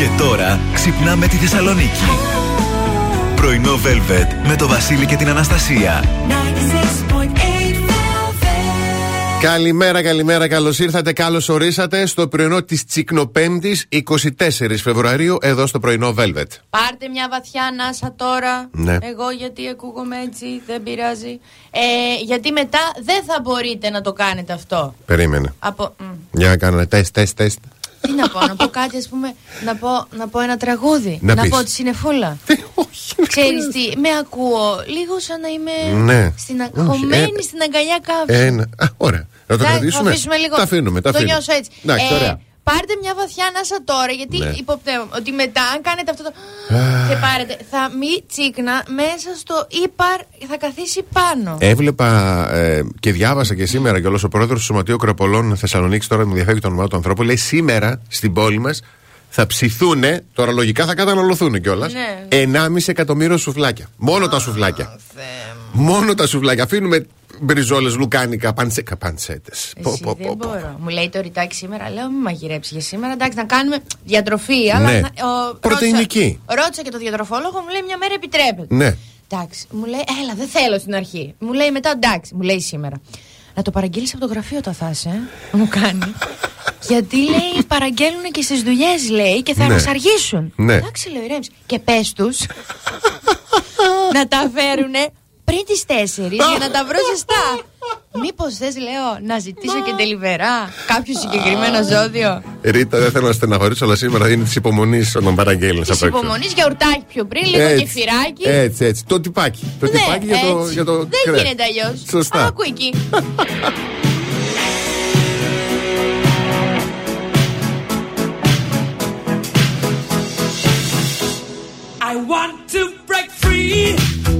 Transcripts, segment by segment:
Και τώρα ξυπνάμε τη Θεσσαλονίκη. Πρωινό Velvet με το Βασίλη και την Αναστασία. Καλημέρα, καλημέρα, καλώς ήρθατε, καλώς ορίσατε στο πρωινό της Τσικνοπέμπτης 24 Φεβρουαρίου εδώ στο πρωινό Velvet. Πάρτε μια βαθιά ανάσα τώρα. Ναι. Εγώ γιατί ακούγομαι έτσι, δεν πειράζει. Ε, γιατί μετά δεν θα μπορείτε να το κάνετε αυτό. Περίμενε. Από... μ. Για να κάνουμε τεστ, τεστ, τεστ. Τι να πω, να πω κάτι, ας πούμε, να πω, να πω ένα τραγούδι. Να πεις. πω τη συνεφούλα. Όχι. Ξέρεις τι, με ακούω λίγο σαν να είμαι Ναι. στην, α- Όχι, χωμένη ε, στην αγκαλιά κάποιου. Ένα. Α, ωραία. Να το Εντάξει, κρατήσουμε. Θα αφήσουμε λίγο. Τα αφήνουμε, τα το αφήνουμε. νιώσω έτσι. Εντάξει, Ε, ωραία. Πάρτε μια βαθιά ανάσα τώρα, γιατί Ναι. υποπτεύω ότι μετά, αν κάνετε αυτό το. και πάρετε, θα μη τσίκνα μέσα στο ύπαρ, θα καθίσει πάνω. Έβλεπα ε, και διάβασα και σήμερα κιόλας ο πρόεδρος του Σωματείου Κροπολών Θεσσαλονίκης, τώρα μου διαφεύγει το όνομά του ανθρώπου, λέει σήμερα στην πόλη μας θα ψηθούν, τώρα λογικά θα καταναλωθούν κιόλας, Ναι. 1,5 εκατομμύριο σουφλάκια. Μόνο τα σουφλάκια. Μόνο τα σουφλάκια. Αφήνουμε μπριζόλες, λουκάνικα, παντσέκα, παντσέτες. Εσύ, δεν μπορώ. Μου λέει το ρητάκι σήμερα, λέω μην μαγειρέψεις για σήμερα. Εντάξει, να κάνουμε διατροφή. Αλλά Ναι. να- ο- Πρωτεϊνική. Ρώτησα, ρώτησα και το διατροφόλογο, μου λέει μια μέρα επιτρέπεται. Ναι. Εντάξει, μου λέει, έλα, δεν θέλω στην αρχή. Μου λέει μετά, εντάξει, μου λέει σήμερα. Να το παραγγείλεις από το γραφείο όταν θας είσαι, ε; μου κάνει. Γιατί λέει, παραγγέλνουν και στις δουλειές, λέει, και θα Ναι. μας αργήσουν. Ναι. Εντάξει, λέω, ηρέμησε. Και πες τους να τα φέρουν πριν τις 4 για να τα βρω ζεστά. Μήπως θες, λέω, να ζητήσω και τελιβερά κάποιο συγκεκριμένο ζώδιο; Ρίτα, δεν θέλω να στεναχωρήσω, αλλά σήμερα είναι της υπομονής όταν παραγγέλνεις Της υπομονής για ουρτάκι πιο πριν, λίγο κεφυράκι. Έτσι, έτσι. Το τυπάκι. Το Ναι, τυπάκι για το, έτσι. για το Δεν κρέας. γίνεται αλλιώς. Σωστά. Άκου εκεί. I want to break free.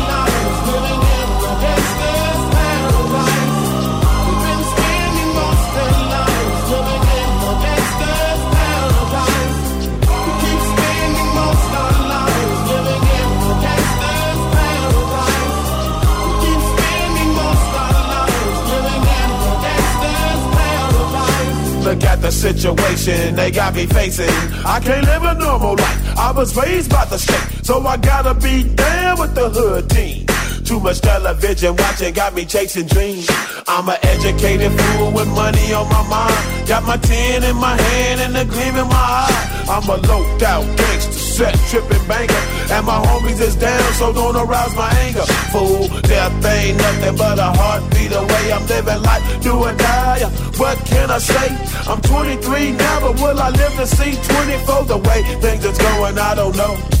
Situation they got me facing. I can't live a normal life. I was raised by the state, so I gotta be down with the hood team. Too much television watching got me chasing dreams. I'm an educated fool with money on my mind. Got my tin in my hand and a gleam in my eye. I'm a low out gangster, set tripping banker. And my homies is down, so don't arouse my anger. Fool, death ain't nothing but a heartbeat away. I'm living life, do or die. What can I say? I'm 23 now, but will I live to see 24? The way things is going, I don't know.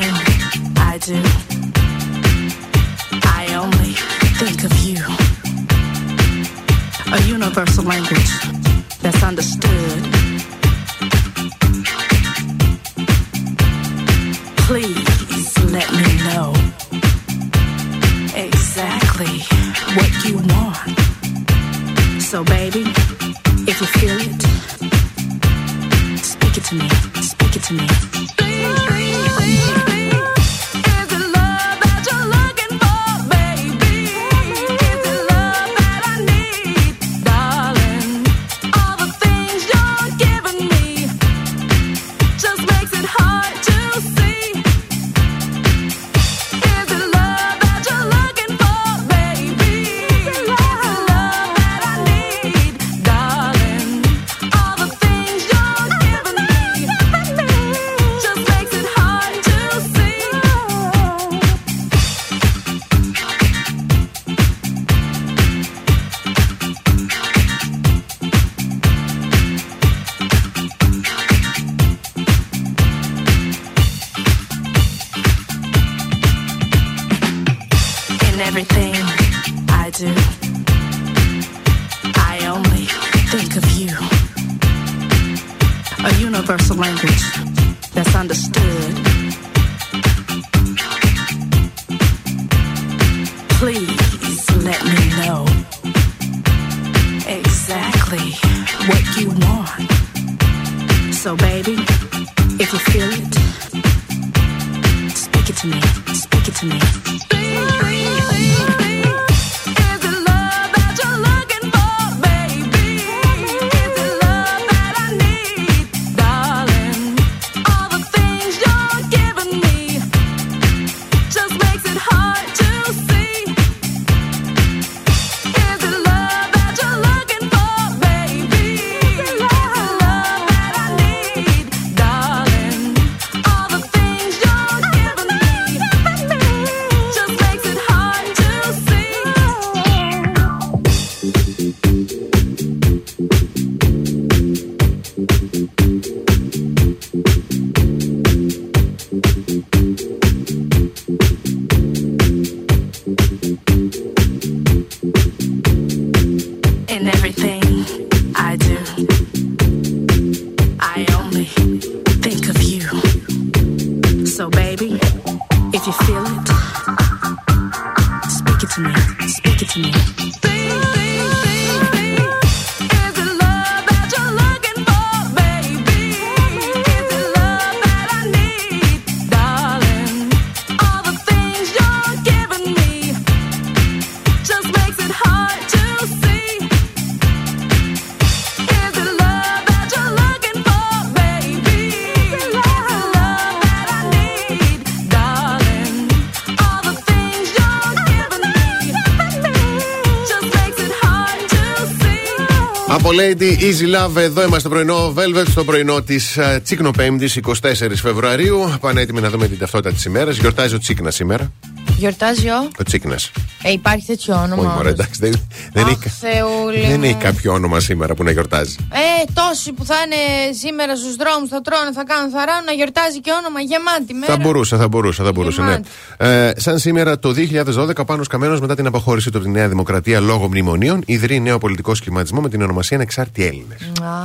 Lady Easy Love, εδώ είμαστε στο πρωινό Velvet, στο πρωινό της Τσίκνο Πέμπτης, 24 Φεβρουαρίου. Πάνε έτοιμοι να δούμε την ταυτότητα της ημέρας. Γιορτάζει ο Τσίκνας σήμερα. Γιορτάζει ο. Ο Τσίκνας. Ε, υπάρχει τέτοιο όνομα. Όχι, μωρέ, όντως. εντάξει. Δεν, δεν, Αχ, έχει, Θεούλη δεν μου. έχει κάποιο όνομα σήμερα που να γιορτάζει. Ε, τόσοι που θα είναι σήμερα στους δρόμους, θα τρώνε, θα κάνουν, θα ράνουν, να γιορτάζει και όνομα γεμάτη μέρα. Θα μπορούσε, θα μπορούσε, θα μπορούσε, ναι. Ε, σαν σήμερα το 2012, ο Πάνος Καμένος μετά την αποχώρησή του από τη Νέα Δημοκρατία λόγω μνημονίων, ιδρύει νέο πολιτικό σχηματισμό με την ονομασία Ανεξάρτητοι Έλληνες. Α,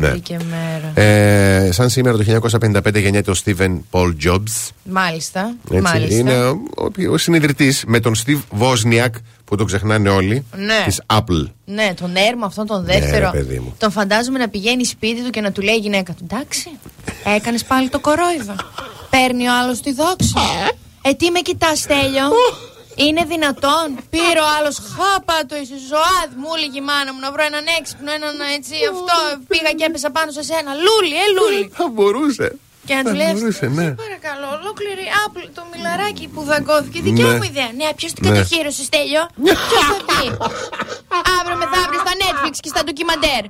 ναι. βρήκε μέρα. Ε, σαν σήμερα το 1955 γεννιέται ο Στίβεν Πολ Jobs. Μάλιστα. Έτσι, μάλιστα. είναι ο, ο, ο συνειδητής με τον Στίβ Βόσνιακ που τον ξεχνάνε όλοι. Ναι. Της Apple. Ναι, τον έρμο αυτόν τον δεύτερο. Ναι, ρε, παιδί μου. Τον φαντάζομαι να πηγαίνει σπίτι του και να του λέει η γυναίκα του: Εντάξει, έκανες πάλι το κορόιδο. Παίρνει ο άλλος τη δόξα. Ε, τι με κοιτάς, Στέλιο; Είναι δυνατόν; Πήρε ο άλλος χάπα το είσαι ζωάδι. Μου έλεγε η μάνα μου να βρω έναν έξυπνο, έναν έτσι αυτό. Πήγα και έπεσα πάνω σε σένα. Λούλι, ε, λούλι. Θα μπορούσε. Και να του Θα λέει: μπορούσε, ναι. «Σε Παρακαλώ, ολόκληρη Apple, το μιλαράκι που δαγκώθηκε. Δικιά Ναι. μου ιδέα. Ναι, ποιος την Ναι. κατοχύρωσε, Στέλιο; Ποιο θα πει. Αύριο μεθαύριο στα Netflix και στα ντοκιμαντέρ.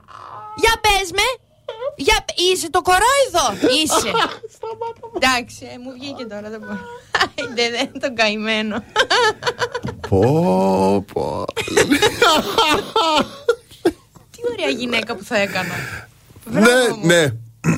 Για πες με. Για... Είσαι το κορόιδο; Είσαι. Εντάξει, ε, μου βγήκε τώρα. Δεν μπορώ. Άιντε, δεν τον καημένο. Πω, πω. Τι ωραία γυναίκα που θα έκανα. ναι, Μπράβο μου. ναι.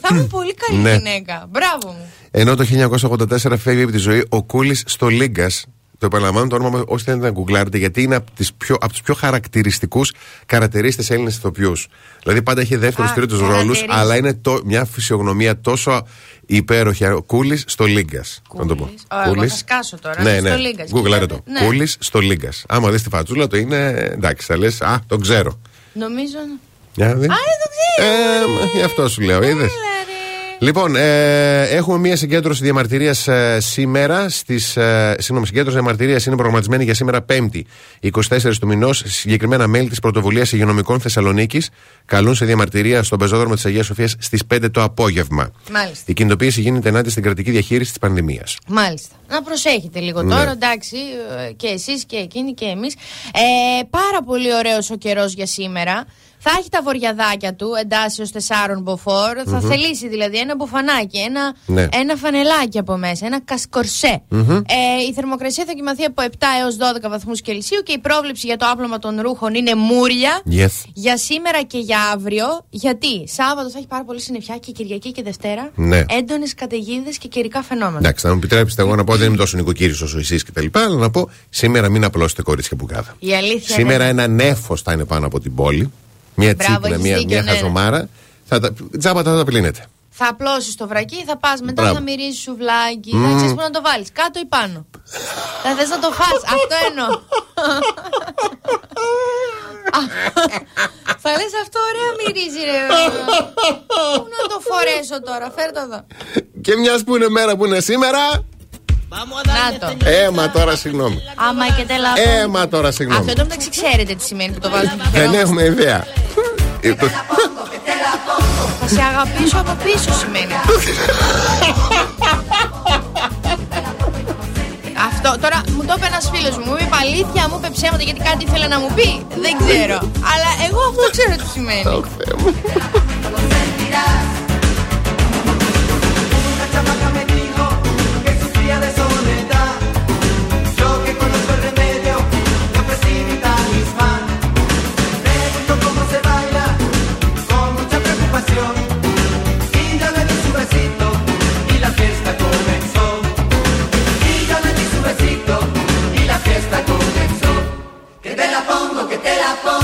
Θα ήμουν πολύ καλή Ναι. γυναίκα. Μπράβο μου. Ενώ το 1984 φεύγει από τη ζωή ο Κούλης στο Λίγκας. Το επαναλαμβάνω το όνομα όσοι θέλετε να γκουγκλάρετε, γιατί είναι από, τις πιο, από τους πιο χαρακτηριστικούς καρατερίστε Έλληνες ηθοποιούς. Δηλαδή πάντα έχει δεύτερους Α, τρίτους ρόλους, χαρακτηρίζει. αλλά είναι το, μια φυσιογνωμία τόσο υπέροχη. Ο Κούλης στο Λίγκας. Να το πω. Κούλης. Α, εγώ θα σκάσω τώρα. Ναι, Στο ναι. Λίγκας. Γκουγκλάρε το. Ναι. Κούλης στο Λίγκας. Άμα δεις τη φατσούλα, το είναι. Εντάξει, θα λες, Α, τον ξέρω. Νομίζω. Για να δεις. Α, δεν το ξέρω. Ε, γι' αυτό σου λέω, είδες. Έλα, ρε. Λοιπόν, ε, έχουμε μια συγκέντρωση διαμαρτυρίας ε, σήμερα. Στις, ε, συγγνώμη, συγκέντρωση διαμαρτυρίας είναι προγραμματισμένη για σήμερα 5η, 24 του μηνός. Συγκεκριμένα μέλη της Πρωτοβουλίας Υγειονομικών Θεσσαλονίκης καλούν σε διαμαρτυρία στον πεζόδρομο της Αγίας Σοφίας στις 5 το απόγευμα. Μάλιστα. Η κινητοποίηση γίνεται ενάντια στην κρατική διαχείριση της πανδημίας. Μάλιστα. Να προσέχετε λίγο Ναι. τώρα, εντάξει, ε, και εσείς και εκείνοι και εμείς. Ε, πάρα πολύ ωραίος ο καιρός για σήμερα. Θα έχει τα βοριαδάκια του εντάσσεως τεσσάρων μποφόρ. Mm-hmm. Θα θελήσει δηλαδή ένα μπουφανάκι, ένα, ναι. ένα φανελάκι από μέσα, ένα κασκορσέ. Mm-hmm. Ε, η θερμοκρασία θα κοιμαθεί από 7 έως 12 βαθμούς Κελσίου και η πρόβλεψη για το άπλωμα των ρούχων είναι μούρια. Yes. Για σήμερα και για αύριο. Γιατί Σάββατο θα έχει πάρα πολύ συννεφιά και Κυριακή και Δευτέρα. Ναι. Έντονες καταιγίδες και καιρικά φαινόμενα. Εντάξει, θα μου επιτρέψετε εγώ να πω δεν είμαι τόσο νοικοκύρη όσο εσείς κτλ. Αλλά να πω σήμερα μην απλώσετε κορίτσια που κάθε. Η αλήθεια Σήμερα είναι... ένα νέφο θα είναι πάνω από την πόλη. Μια τσίπλα, μια, μια ναι, ναι. χαζομάρα. Ναι. Θα τα, τζάμπα θα τα πλύνετε. Θα απλώσεις το βρακί, θα πας μετά, Μπράβο. θα μυρίζεις σουβλάκι. Mm. Θα ξέρεις πού να το βάλεις. Κάτω ή πάνω. θα θες να το φας Αυτό εννοώ. θα λες αυτό ωραία μυρίζει, ρε. Ε, πού να το φορέσω τώρα, φέρτο εδώ. Και μιας που είναι μέρα που είναι σήμερα. Έμα τώρα, συγγνώμη. Άμα και τελαβώ. Έμα τώρα, συγγνώμη. Αυτό το μεταξύ ξέρετε τι σημαίνει που το βάζουμε. Δεν έχουμε ιδέα. Θα σε αγαπήσω από πίσω σημαίνει. Αυτό τώρα μου το είπε ένας φίλος μου. Μου είπε αλήθεια, μου είπε ψέματα γιατί κάτι ήθελε να μου πει. Δεν ξέρω. Αλλά εγώ αυτό ξέρω τι σημαίνει. te la pongo.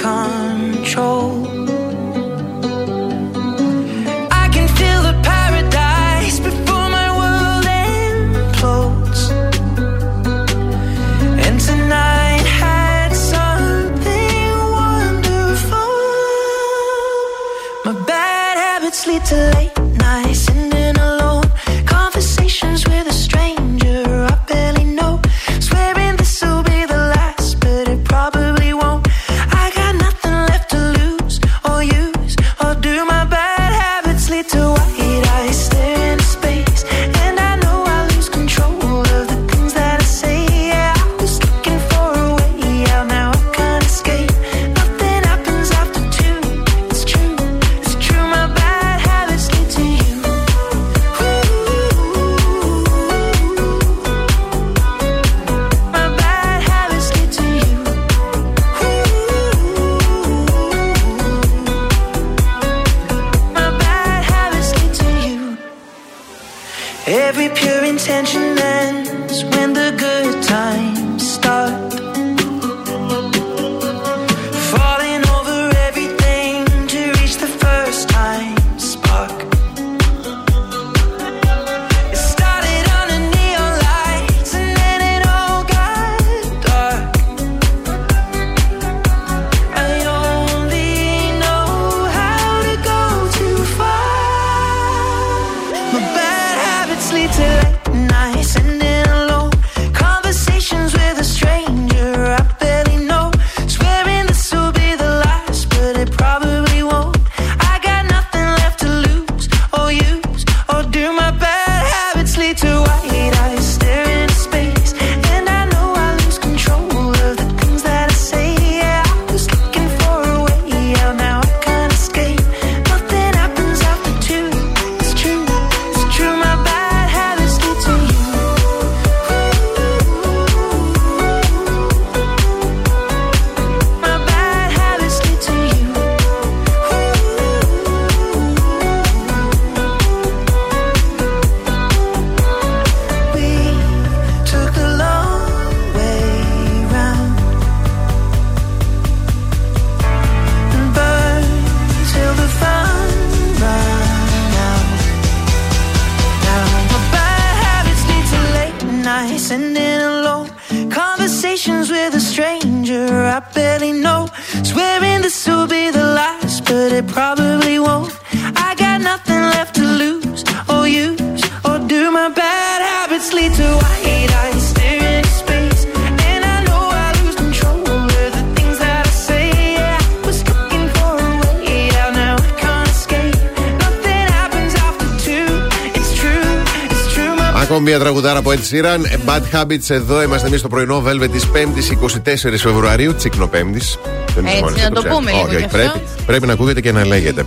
τραγουδάρα από Ed Sheeran. Ε, Bad Habits εδώ είμαστε εμείς στο πρωινό Velvet της 5η 24 Φεβρουαρίου, τσίκνο Πέμπτης. Έτσι, να το πούμε λίγο Όχι, γι' όχι, αυτό. πρέπει, πρέπει να ακούγεται και να λέγεται.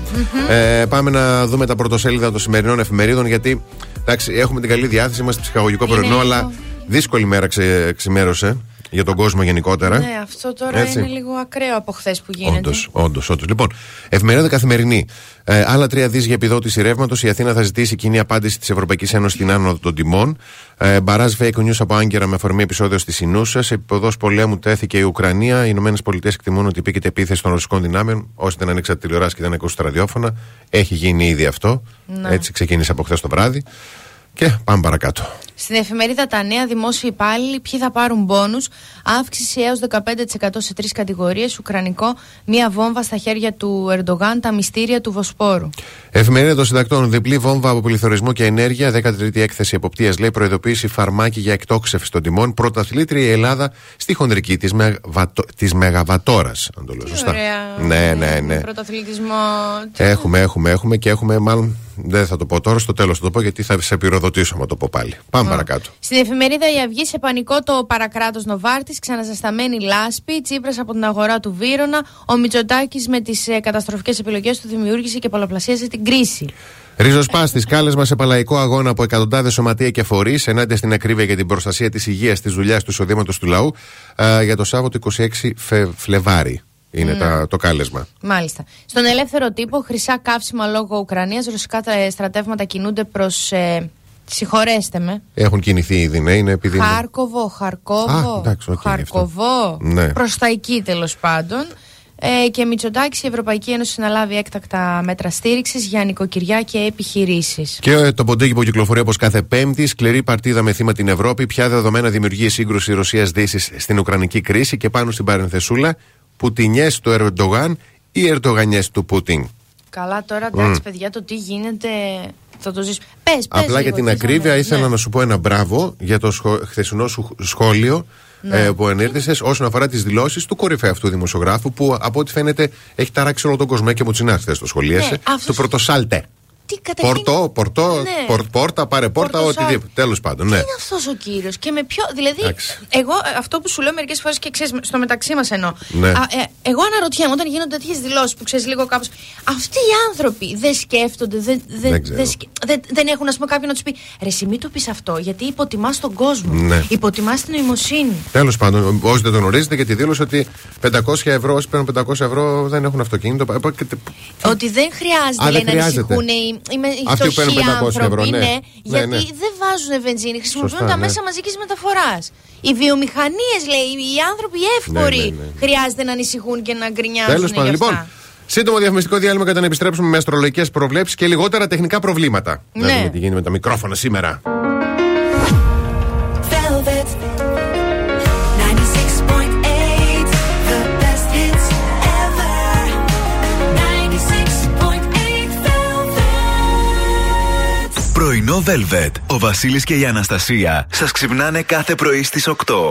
Ε, πάμε να δούμε τα πρωτοσέλιδα των σημερινών εφημερίδων γιατί εντάξει, έχουμε την καλή διάθεση, είμαστε ψυχαγωγικό πρωινό, λίγο- αλλά δύσκολη μέρα ξε, ξημέρωσε για τον κόσμο γενικότερα. Ναι, αυτό τώρα Έτσι. είναι λίγο ακραίο από χθες που γίνεται. Όντως, όντως, όντως. Λοιπόν, εφημερίδα καθημερινή. Ε, άλλα τρία δις για επιδότηση ρεύματος. Η Αθήνα θα ζητήσει κοινή απάντηση της Ευρωπαϊκής Ένωσης στην άνοδο των τιμών. Ε, Μπαράζ fake news από Άγκυρα με αφορμή επεισόδιο στη Συνούσα. Σε επίπεδο πολέμου τέθηκε η Ουκρανία. Οι Ηνωμένες Πολιτείες εκτιμούν ότι επίκειται επίθεση των ρωσικών δυνάμεων. Όσοι δεν ανοίξατε τηλεοράση και δεν ακούσατε ραδιόφωνα, έχει γίνει ήδη αυτό. Ναι. Έτσι ξεκίνησε από χθες το βράδυ. Και πάμε παρακάτω. Στην εφημερίδα Τα Νέα, δημόσιοι υπάλληλοι, ποιοι θα πάρουν πόνου. Αύξηση έως 15% σε τρεις κατηγορίες. Ουκρανικό, μία βόμβα στα χέρια του Ερντογάν, τα μυστήρια του Βοσπόρου. Εφημερίδα των συντακτών. Διπλή βόμβα από πληθωρισμό και ενέργεια. 13η έκθεση εποπτείας λέει προειδοποίηση φαρμάκι για εκτόξευση των τιμών. Πρωταθλήτρια η Ελλάδα στη χονδρική της της Μεγαβατόρας. Αν το λέω σωστά. Ωραία. Ναι, ναι, ναι. Πρωταθλητισμό. Έχουμε, έχουμε, έχουμε και έχουμε μάλλον. Δεν θα το πω τώρα, στο τέλος θα το πω γιατί θα σε πυροδοτήσω να το πω πάλι. Πάμε παρακάτω. Στην εφημερίδα Η Αυγή σε πανικό το παρακράτος Νοβάρτης, ξαναζεσταμένη λάσπη, Τσίπρας από την αγορά του Βύρονα, ο Μητσοτάκης με τις ε, καταστροφικές επιλογές του δημιούργησε και πολλαπλασίασε την κρίση. Ριζοσπάστης, κάλεσμα σε παλλαϊκό αγώνα από εκατοντάδες σωματεία και φορείς ενάντια στην ακρίβεια για την προστασία της υγείας, της δουλειάς, του εισοδήματος του λαού ε, για το Σάββατο 26 Φε, Φλεβάρι. Είναι Ναι. τα, το κάλεσμα. Μάλιστα. Στον ελεύθερο τύπο, χρυσά καύσιμα λόγω Ουκρανίας, ρωσικά τα στρατεύματα κινούνται προς. Ε, συγχωρέστε με. Έχουν κινηθεί ήδη, ναι, είναι επειδή. είναι- Χάρκοβο, Χαρκόβο. Α, εντάξει, οκ, Χαρκοβό. Ναι. Προς τα εκεί τέλος πάντων. Ε, και Μητσοτάκης, η Ευρωπαϊκή Ένωση συναλάβει έκτακτα μέτρα στήριξης για νοικοκυριά και επιχειρήσεις. Και ε, το ποντίκι που κυκλοφορεί όπως κάθε Πέμπτη, σκληρή παρτίδα με θύμα την Ευρώπη. Ποια δεδομένα δημιουργεί η σύγκρουση Ρωσία-Δύση στην Ουκρανική κρίση και πάνω στην παρενθεσούλα, Πουτινιές του Ερντογάν ή Ερντογανιές του Πούτιν. Καλά, τώρα εντάξει, Μμ. παιδιά, το τι γίνεται. Θα το ζήσουμε. Πες, πες Απλά λίγο, για την τι θα ακρίβεια λέει. ήθελα Ναι. να σου πω ένα μπράβο για το σχο... χθεσινό σου σχόλιο Ναι. ε, που ενήρθησε όσον αφορά τις δηλώσεις του κορυφαίου αυτού δημοσιογράφου που από ό,τι φαίνεται έχει ταράξει όλο τον κόσμο και μου τσινάστε το σχολίασε. Ναι, αυτός- Του Πρωτοσάλτε. Τι καταρχήν- Πορτό, πορτό, Ναι. πορ- πόρτα, πάρε πόρτα, Πορτοσάλτε. οτιδήποτε. Τέλος πάντων, ναι. Τι είναι αυτός ο κύριος και με ποιο. Δηλαδή, Εντάξει. εγώ ε, αυτό που σου λέω μερικές φορές και ξέρεις, στο μεταξύ μας εννοώ. Ναι. Α, ε, εγώ αναρωτιέμαι όταν γίνονται τέτοιες δηλώσεις που ξέρεις λίγο κάπως. Αυτοί οι άνθρωποι δεν σκέφτονται, δεν, δεν, Δεν ξέρω. δεν, σκε- δεν, δεν έχουν, ας πούμε, κάποιον να τους πει Ρε, εσύ μην το πεις αυτό, γιατί υποτιμάς τον κόσμο. Ναι. Υποτιμάς την νοημοσύνη. Τέλος πάντων, όσοι δεν το γνωρίζετε, γιατί δήλωσε ότι 500 ευρώ, όσοι παίρνουν 500 ευρώ δεν έχουν αυτοκίνητο. Ε, και- Ότι δεν χρειάζεται, Α, λέει, δεν να χρειάζεται. ανησυχούν οι, οι, με- οι Αυτοί που φτωχοί παίρνουν 500 άνθρωποι, ευρώ, ναι. ναι, Ναι, γιατί ναι. δεν βάζουν βενζίνη, χρησιμοποιούν Σωστά, τα ναι. μέσα μαζικής μεταφοράς. Οι βιομηχανίες, λέει, οι άνθρωποι εύκολοι Ναι, ναι, ναι. χρειάζεται να ανησυχούν και να γκρινιάζουν. Τέλος για πάντων, αυτά. λοιπόν. Σύντομο διαφημιστικό διάλειμμα κατά να επιστρέψουμε με αστρολογικές προβλέψεις και λιγότερα τεχνικά προβλήματα. Να Ναι. δούμε τι γίνεται με τα μικρόφωνα σήμερα. Πρωινό Velvet. Ο Βασίλης και η Αναστασία σας ξυπνάνε κάθε πρωί στις 8.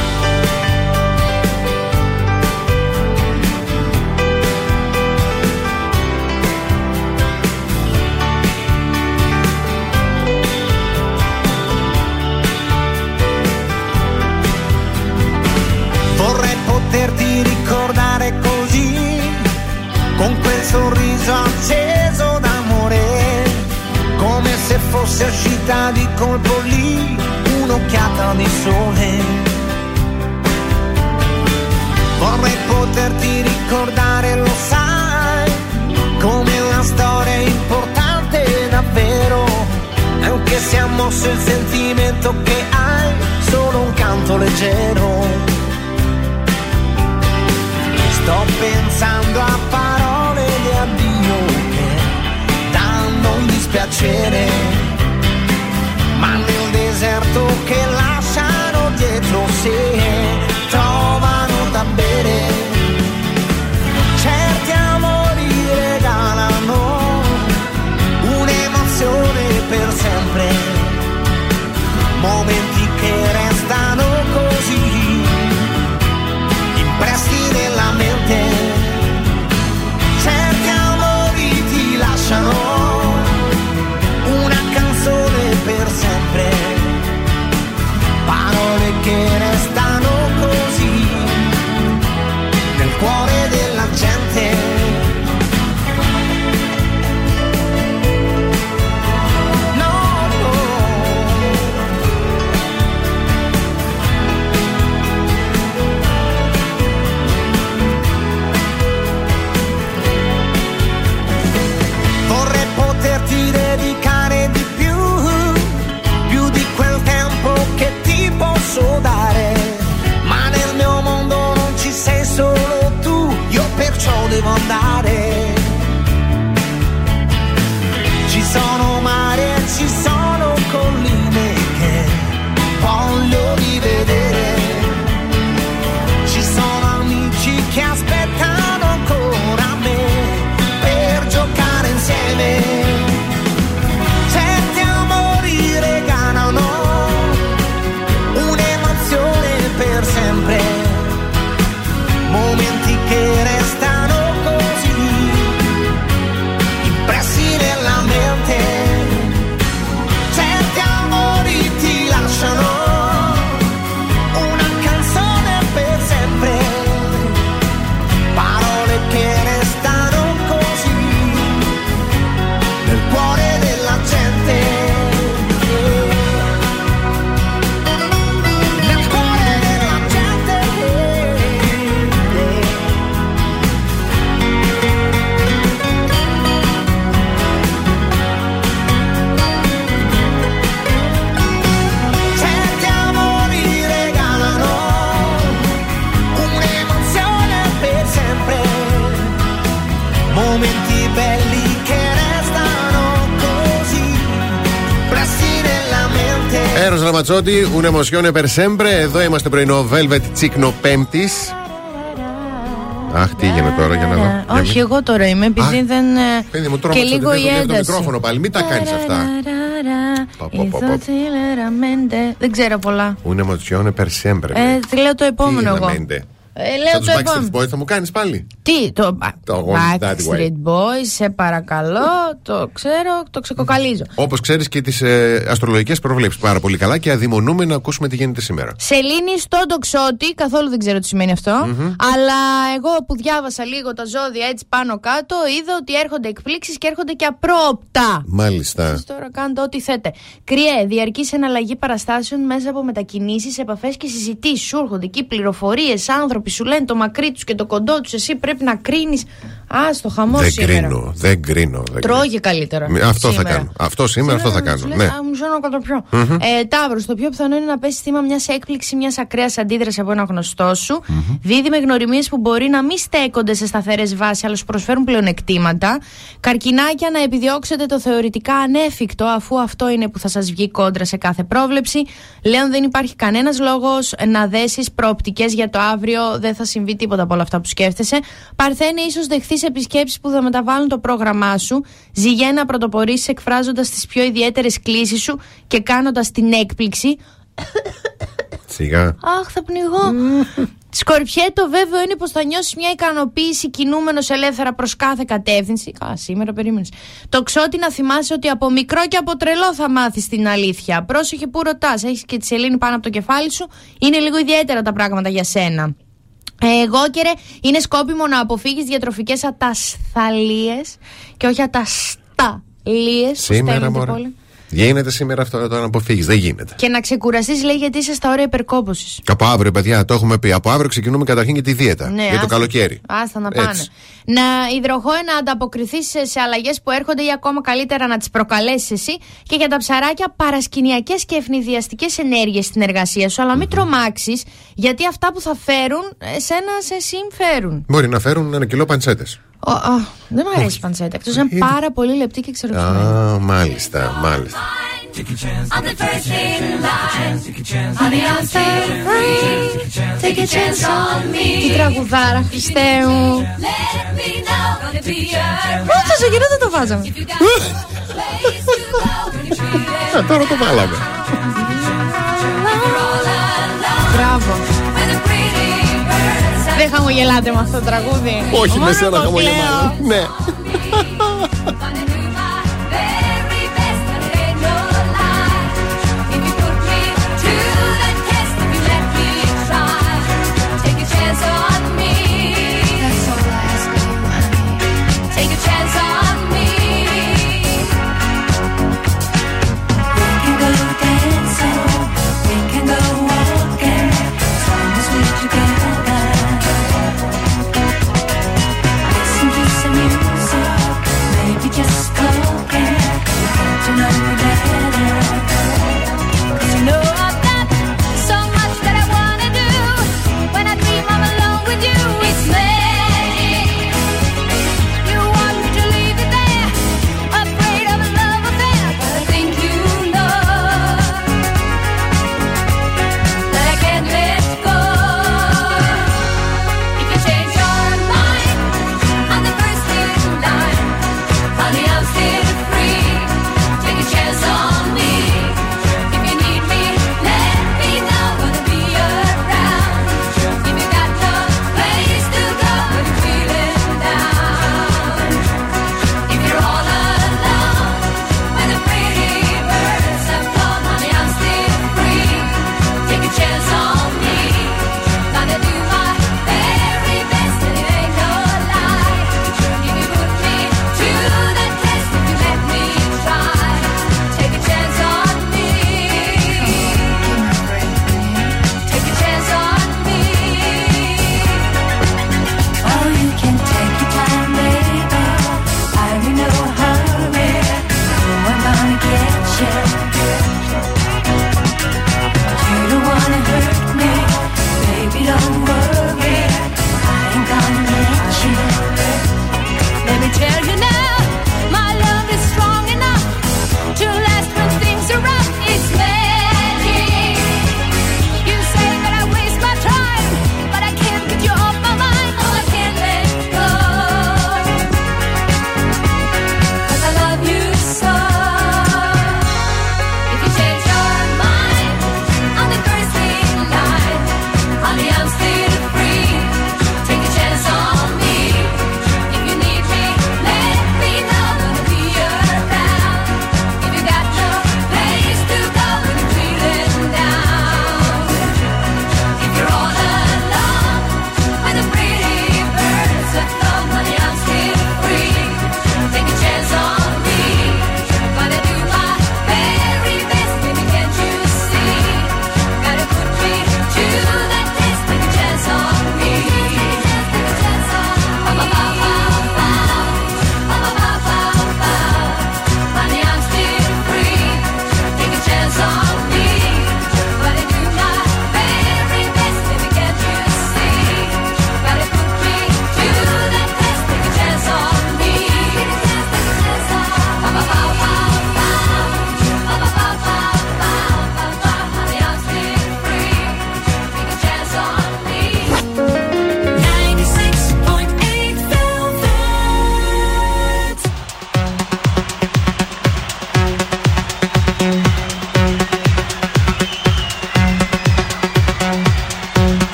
Con quel sorriso acceso d'amore, come se fosse uscita di colpo lì un'occhiata di sole. Vorrei poterti ricordare, lo sai, come una storia importante davvero, anche se ha mosso il sentimento che hai, solo un canto leggero. Sto pensando a un dispiacere, ma nel deserto che lasciano dietro sé trovano da bere. Certi amori regalano un'emozione per sempre, momenti che restano così impressi nella mente. Certi amori ti lasciano pretend live on that Έρο Ραματσότη, Ουνεμοσιόνε Περσέμπρε. Εδώ είμαστε πρωινό Velvet Τσίκνο Πέμπτης. Αχ, τι έγινε τώρα για να δω. Για Όχι, μη- εγώ τώρα είμαι, επειδή Α, δεν. ε, Παιδί μου, και τρόμαξα λίγο ότι η δεν το ένταση. μικρόφωνο πάλι. Μην τα κάνεις αυτά. Πα, πα, πα, πα. Δεν ξέρω πολλά. Ουνεμοσιόνε Περσέμπρε. Ε, τι λέω το επόμενο εγώ. Ε, λέω Θα τους το Backstreet επόμενο. Boys θα μου κάνεις πάλι. Τι, το, Το Going That Way. Backstreet Boys, σε παρακαλώ, το ξέρω, το ξεκοκαλίζω. Όπως ξέρεις και τις ε, αστρολογικές προβλέψεις πάρα πολύ καλά και αδειμονούμε να ακούσουμε τι γίνεται σήμερα. Σελήνη στον τοξότη, καθόλου δεν ξέρω τι σημαίνει αυτό. Αλλά εγώ που διάβασα λίγο τα ζώδια έτσι πάνω κάτω, είδα ότι έρχονται εκπλήξεις και έρχονται και απρόπτα. Μάλιστα. Εσείς τώρα κάντε ό,τι θέτε. Κριέ, διαρκής εναλλαγή παραστάσεων μέσα από μετακινήσεις, επαφές και συζητήσεις. Σου έρχονται εκεί πληροφορίες, άνθρωποι σου λένε το μακρύ τους και το κοντό τους. Εσύ πρέπει να κρίνεις. Α, στο χαμό Δεν σήμερα. κρίνω, δεν κρίνω. δεν Τρώγε καλύτερα. κρίνω. Αυτό θα σήμερα. κάνω. Αυτό σήμερα, αυτό θα κάνω. Σου λέει, Ναι. «Α, μισό να καταπιώ». Μμμ. Ε, Ταύρος, το πιο πιθανό είναι να πέσει θύμα μιας έκπληξης, μιας ακραίας αντίδρασης από ένα γνωστό σου. Δίδει με γνωριμίες που μπορεί να μην στέκονται σε σταθερές βάσεις, αλλά σου προσφέρουν πλεονεκτήματα. Καρκινάκια να επιδιώξετε το θεωρητικά ανέφικτο, αφού αυτό είναι που θα σας βγει κόντρα σε κάθε πρόβλεψη. Λέων δεν υπάρχει κανένας λόγος να δέσεις προοπτικές για το αύριο, δεν θα συμβεί τίποτα από όλα αυτά που σκέφτεσαι. Παρθένε, ίσως δεχθείς επισκέψεις που θα μεταβάλουν το πρόγραμμά σου. Ζυγέ να πρωτοπορήσεις εκφράζοντας τις πιο ιδιαίτερες κλήσεις σου και κάνοντας την έκπληξη. Σιγά. Αχ, θα πνιγώ. Σκορπιέ, το βέβαιο είναι πως θα νιώσεις μια ικανοποίηση κινούμενος ελεύθερα προς κάθε κατεύθυνση. Α, σήμερα περίμενες. Το ξότι να θυμάσαι ότι από μικρό και από τρελό θα μάθεις την αλήθεια. Πρόσεχε που ρωτάς. Έχεις και τη σελήνη πάνω από το κεφάλι σου. Είναι λίγο ιδιαίτερα τα πράγματα για σένα. Ε, Εγώ και ρε, είναι σκόπιμο να αποφύγεις διατροφικές ατασθαλίες και όχι ατασταλίες. Σήμερα, μωρέ. Γίνεται σήμερα αυτό το να αποφύγεις. Δεν γίνεται. Και να ξεκουραστείς, λέει, γιατί είσαι στα όρια υπερκόπωσης. Από αύριο, παιδιά, το έχουμε πει. Από αύριο ξεκινούμε καταρχήν και τη δίαιτα. Ναι, για το άστα. καλοκαίρι. Άστα να Έτσι. πάνε. Να υδροχώε να ανταποκριθείς σε, σε αλλαγές που έρχονται ή ακόμα καλύτερα να τις προκαλέσεις εσύ. Και για τα ψαράκια, παρασκηνιακές και ευνηδιαστικές ενέργειες στην εργασία σου. Αλλά μην τρομάξεις, γιατί αυτά που θα φέρουν, εσένα σε συμφέρουν. Μπορεί να φέρουν ένα κιλό παντσέτες. Ο, α, δεν μου αρέσει η παντσέτα. Εκτό είναι πάρα πολύ λεπτή και εξορροπημένη. Α, μάλιστα, μάλιστα. I'm the first in line. Honey, I'm so free. Take a chance on me. Τι τραγουδάρα, Χριστέ μου. Let me know. Gonna be your Πού τόσο καιρό δεν το βάζαμε. Α, τώρα το βάλαμε. Μπράβο. Δεν χαμογελάτε με αυτό το τραγούδι. Όχι, Μόνο με σένα το χαμογελάω. κλαίω. Ναι.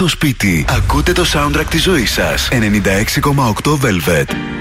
Το σπίτι. Ακούτε το soundtrack της ζωής σας. 96,8 Velvet.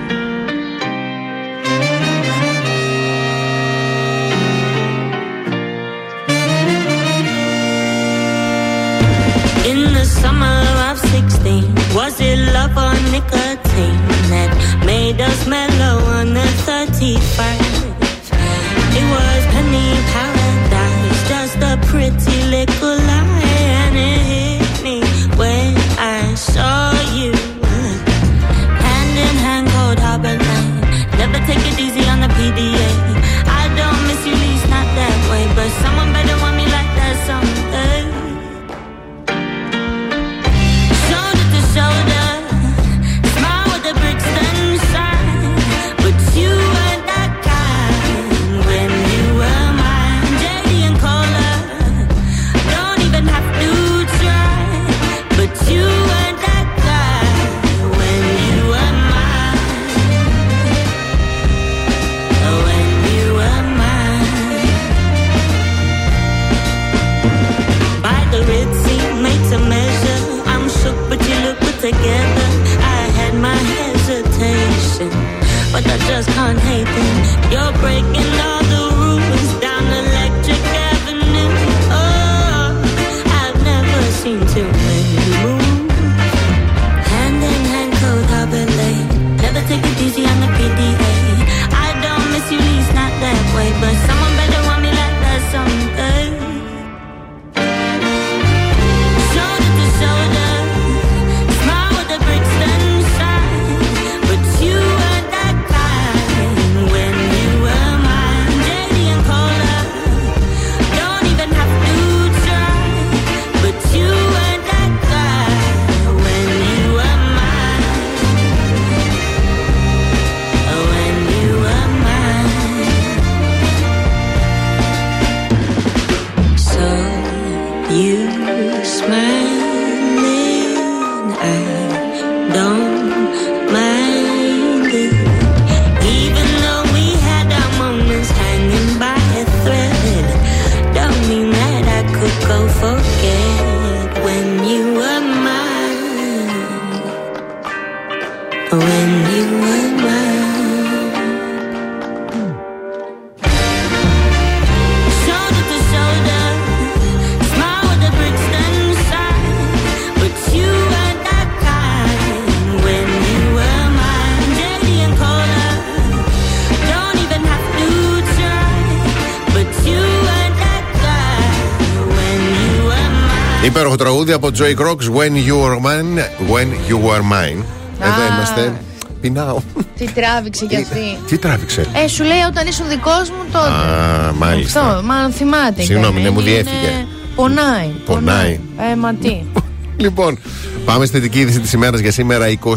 τραγούδι από Joy Crocs When You Were Mine. When You Were Mine. Ah. Εδώ είμαστε. Πεινάω. Τι τράβηξε για αυτή. Τι τράβηξε; Ε, σου λέει όταν ήσουν δικός μου τότε. Α, μάλιστα. Αυτό, μάλλον θυμάται. Συγγνώμη, ναι, μου διέφυγε. Πονάει. Πονάει. Ε, μα τι. λοιπόν, πάμε στη δική είδηση της ημέρας για σήμερα, 24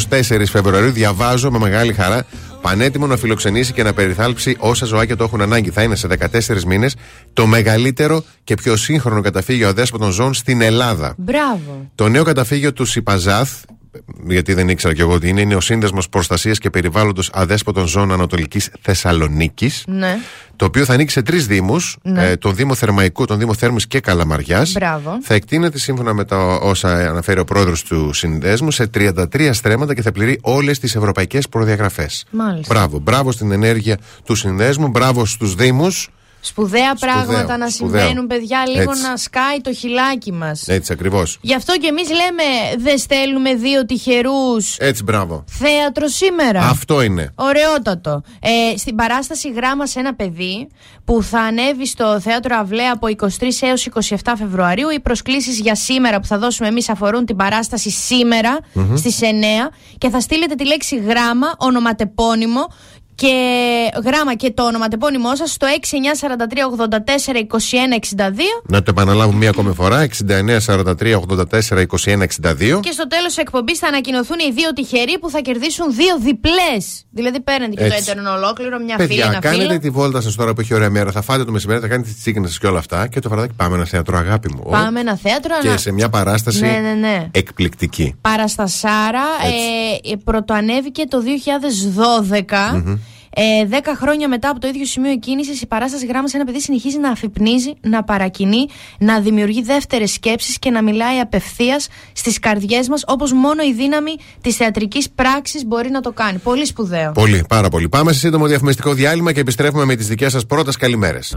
Φεβρουαρίου. Διαβάζω με μεγάλη χαρά πανέτοιμο να φιλοξενήσει και να περιθάλψει όσα ζωάκια το έχουν ανάγκη. Θα είναι σε 14 μήνες το μεγαλύτερο και πιο σύγχρονο καταφύγιο αδέσποτων ζώων στην Ελλάδα. Μπράβο. Το νέο καταφύγιο του Σιπαζάθ γιατί δεν ήξερα κι εγώ ότι είναι, είναι ο Σύνδεσμος Προστασίας και Περιβάλλοντος Αδέσποτων Ζώων Ανατολικής Θεσσαλονίκης. Ναι. Το οποίο θα ανοίξει σε τρεις Δήμους, Ναι. ε, τον Δήμο Θερμαϊκού, τον Δήμο Θέρμης και Καλαμαριάς. Μπράβο. Θα εκτείνεται σύμφωνα με τα όσα αναφέρει ο πρόεδρος του συνδέσμου σε 33 στρέμματα και θα πληρεί όλες τις ευρωπαϊκές προδιαγραφές. Μάλιστα. Μπράβο, μπράβο στην ενέργεια του συνδέσμου, μπράβο στους Δήμους. Σπουδαία πράγματα να σπουδαίο. συμβαίνουν, παιδιά, λίγο Έτσι. να σκάει το χιλάκι μας. Έτσι ακριβώς. Γι' αυτό και εμείς λέμε δεν στέλνουμε δύο τυχερούς Έτσι, μπράβο. θέατρο σήμερα. Αυτό είναι. Ωραιότατο. Ε, στην παράσταση γράμμα σε ένα παιδί που θα ανέβει στο θέατρο Αυλαία από 23 έως 27 Φεβρουαρίου. Οι προσκλήσεις για σήμερα που θα δώσουμε εμείς αφορούν την παράσταση σήμερα Μμμ. στις 9 και θα στείλετε τη λέξη γράμμα, ονοματεπώνυμο και γράμμα και το ονοματεπώνυμό σας στο 6943842162 Να το επαναλάβουμε μία ακόμη φορά. 69 43 84 21 62. και στο τέλος της εκπομπής θα ανακοινωθούν οι δύο τυχεροί που θα κερδίσουν δύο διπλές. Δηλαδή παίρνετε και Έτσι. το έτερνο ολόκληρο, μια φίλη, Παιδιά, ένα κάνετε φίλο. τη βόλτα σας τώρα που έχει ωραία μέρα. Θα φάτε το μεσημέρι, θα κάνετε τις τσίκνε σα και όλα αυτά. Και το βραδάκι πάμε ένα θέατρο, αγάπη μου. Πάμε ένα θέατρο Και να- σε μια παράσταση Ναι, ναι, ναι. εκπληκτική. Παραστασάρα ε, ε, πρωτοανέβηκε το 2012. Μμμ. Ε, δέκα χρόνια μετά από το ίδιο σημείο κίνησης, η παράσταση γράμμα σε ένα παιδί συνεχίζει να αφυπνίζει, να παρακινεί, να δημιουργεί δεύτερες σκέψεις και να μιλάει απευθείας στις καρδιές μας, όπως μόνο η δύναμη της θεατρικής πράξης μπορεί να το κάνει. Πολύ σπουδαίο. Πολύ, πάρα πολύ. Πάμε σε σύντομο διαφημιστικό διάλειμμα και επιστρέφουμε με τις δικές σας πρώτες καλημέρες.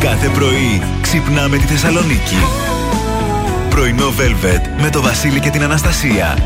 Κάθε πρωί ξυπνάμε τη Θεσσαλονίκη. Πρωινό Velvet με το Βασίλη και την Αναστασία.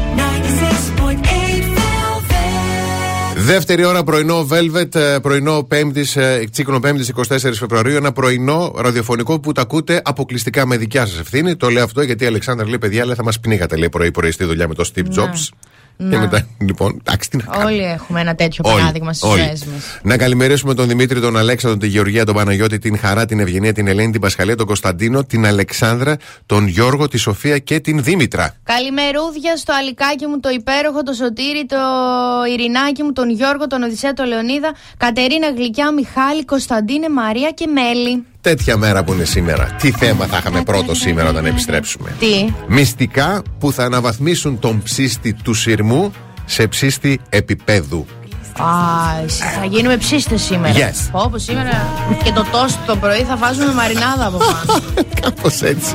Δεύτερη ώρα πρωινό Velvet, ε, πρωινό πέμπτης, ε, τσίκνο πέμπτης 24 Φεβρουαρίου. Ένα πρωινό ραδιοφωνικό που το ακούτε αποκλειστικά με δικιά σας ευθύνη. Το λέω αυτό γιατί η Αλεξάνδρα λέει: Παιδιά, λέει, θα μας πνίγατε λέει πρωί-πρωί στη δουλειά με τον Steve Να. Jobs. Και Να. μετά, λοιπόν, εντάξει, τι να κάνουμε. Όλοι έχουμε ένα τέτοιο Όλοι, παράδειγμα στις όλοι. ζωές μας. Να καλημερίσουμε τον Δημήτρη, τον Αλέξανδρο, την Γεωργία, τον Παναγιώτη, την Χαρά, την Ευγενία, την Ελένη, την Πασχαλία, τον Κωνσταντίνο, την Αλεξάνδρα, τον Γιώργο, τη Σοφία και την Δήμητρα. Καλημερούδια στο αλικάκι μου το υπέροχο, το Σωτήρι, το Ειρηνάκι μου, τον Γιώργο, τον Οδυσσέα, τον Λεωνίδα, Κατερίνα Γλυκιά, Μιχάλη, Κωνσταντίνε, Μαρία και Μέλη. Τέτοια μέρα που είναι σήμερα. Τι θέμα θα είχαμε πρώτο σήμερα όταν επιστρέψουμε; Τι; Μυστικά που θα αναβαθμίσουν τον ψήστη του σειρμού σε ψήστη επίπεδου. Α, εσύ, θα γίνουμε ψήστες σήμερα. Yes. Πω, πω σήμερα και το τόστ το πρωί θα βάζουμε μαρινάδα από πάνω. Κάπως έτσι.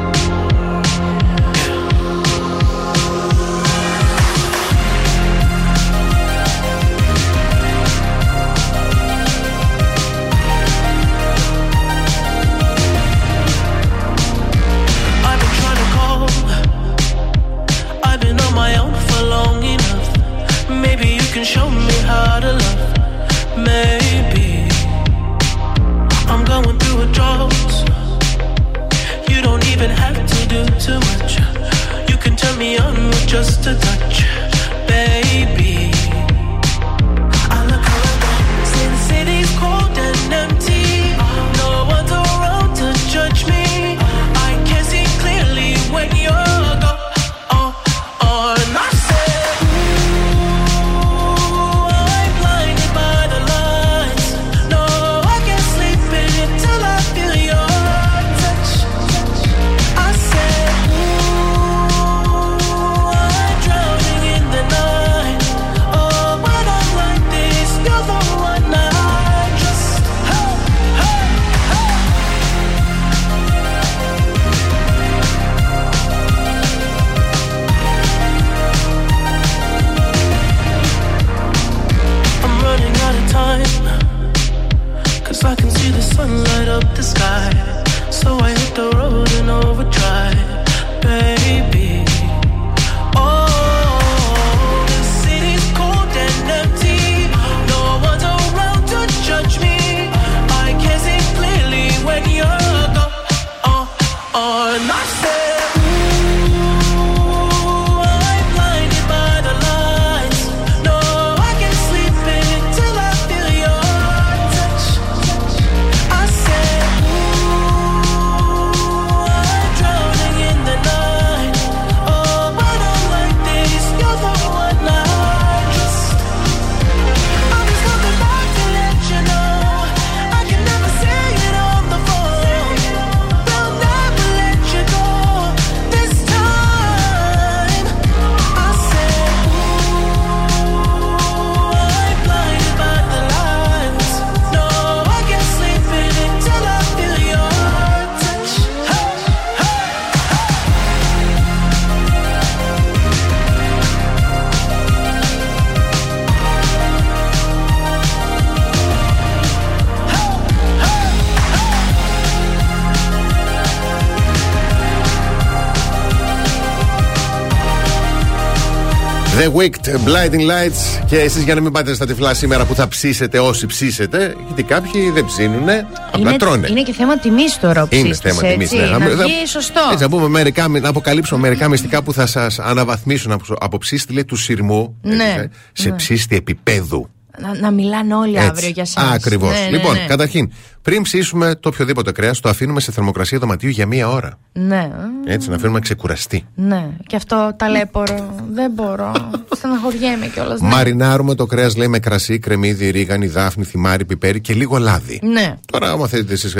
The Wicked, Blinding Lights. Και εσείς για να μην πάτε στα τυφλά σήμερα που θα ψήσετε όσοι ψήσετε, γιατί κάποιοι δεν ψήνουνε, απλά Είναι, τρώνε. είναι και θέμα τιμής τώρα ο Είναι ψήστης, θέμα τιμής. έτσι, Να βγει σωστό. Έτσι, να, πούμε μερικά, να αποκαλύψουμε μερικά μυστικά που θα σας αναβαθμίσουν από, από ψήστη λέει, του σειρμού Ναι, έτσι, ε, σε ναι. ψήστη επίπεδου. Να, να μιλάνε όλοι αύριο για σας. Ακριβώς. Ναι, ναι, λοιπόν, ναι. καταρχήν, πριν ψήσουμε το οποιοδήποτε κρέας, το αφήνουμε σε θερμοκρασία δωματίου για μία ώρα. Ναι, Έτσι, να αφήνουμε να ξεκουραστεί. ναι. Και αυτό ταλέπορο. Δεν μπορώ. Στεναχωριέμαι κιόλας. Ναι. Μαρινάρουμε το κρέας, λέει, με κρασί, κρεμμύδι, ρίγανη, δάφνη, θυμάρι, πιπέρι και λίγο λάδι. Ναι. Τώρα, άμα θέλετε εσείς,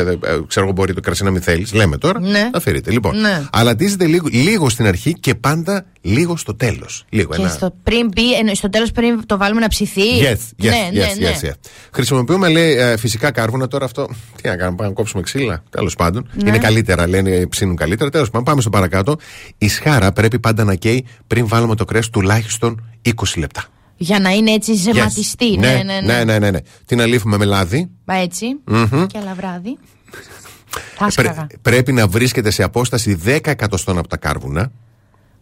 ξέρω εγώ, μπορεί το κρασί να μην θέλεις, λέμε τώρα. Ναι. Θα φέρετε. Λοιπόν, Ναι. αλατίζετε λίγο, λίγο στην αρχή και πάντα λίγο στο τέλος. Λίγο. Και ένα... στο, πριν πει, εννο- στο τέλος πριν το βάλουμε να ψηθεί. Yes, yes, ναι, yes, ναι, ναι. yes, yes. Χρησιμοποιούμε, λέει, ε, φυσικά κάρβουνα. Τώρα αυτό. Τι να κάνουμε, πάμε να κόψουμε ξύλα. Τέλος πάντων. Ναι. Είναι καλύτερα, λένε, ψήνουν καλύτερα. Τέλος πάντων, πάμε στο παρακάτω. Η σχάρα πρέπει πάντα να καίει πριν βάλουμε το κρέας τουλάχιστον 20 λεπτά. Για να είναι έτσι ζεματιστή. Yes. Ναι, ναι, ναι. ναι, ναι, ναι, ναι. Την αλήφουμε με λάδι. Μα έτσι. Μμμ. Και άλλα βράδυ. Θα Πρέ- σκάγα. πρέπει να βρίσκεται σε απόσταση 10 εκατοστών από τα κάρβουνα.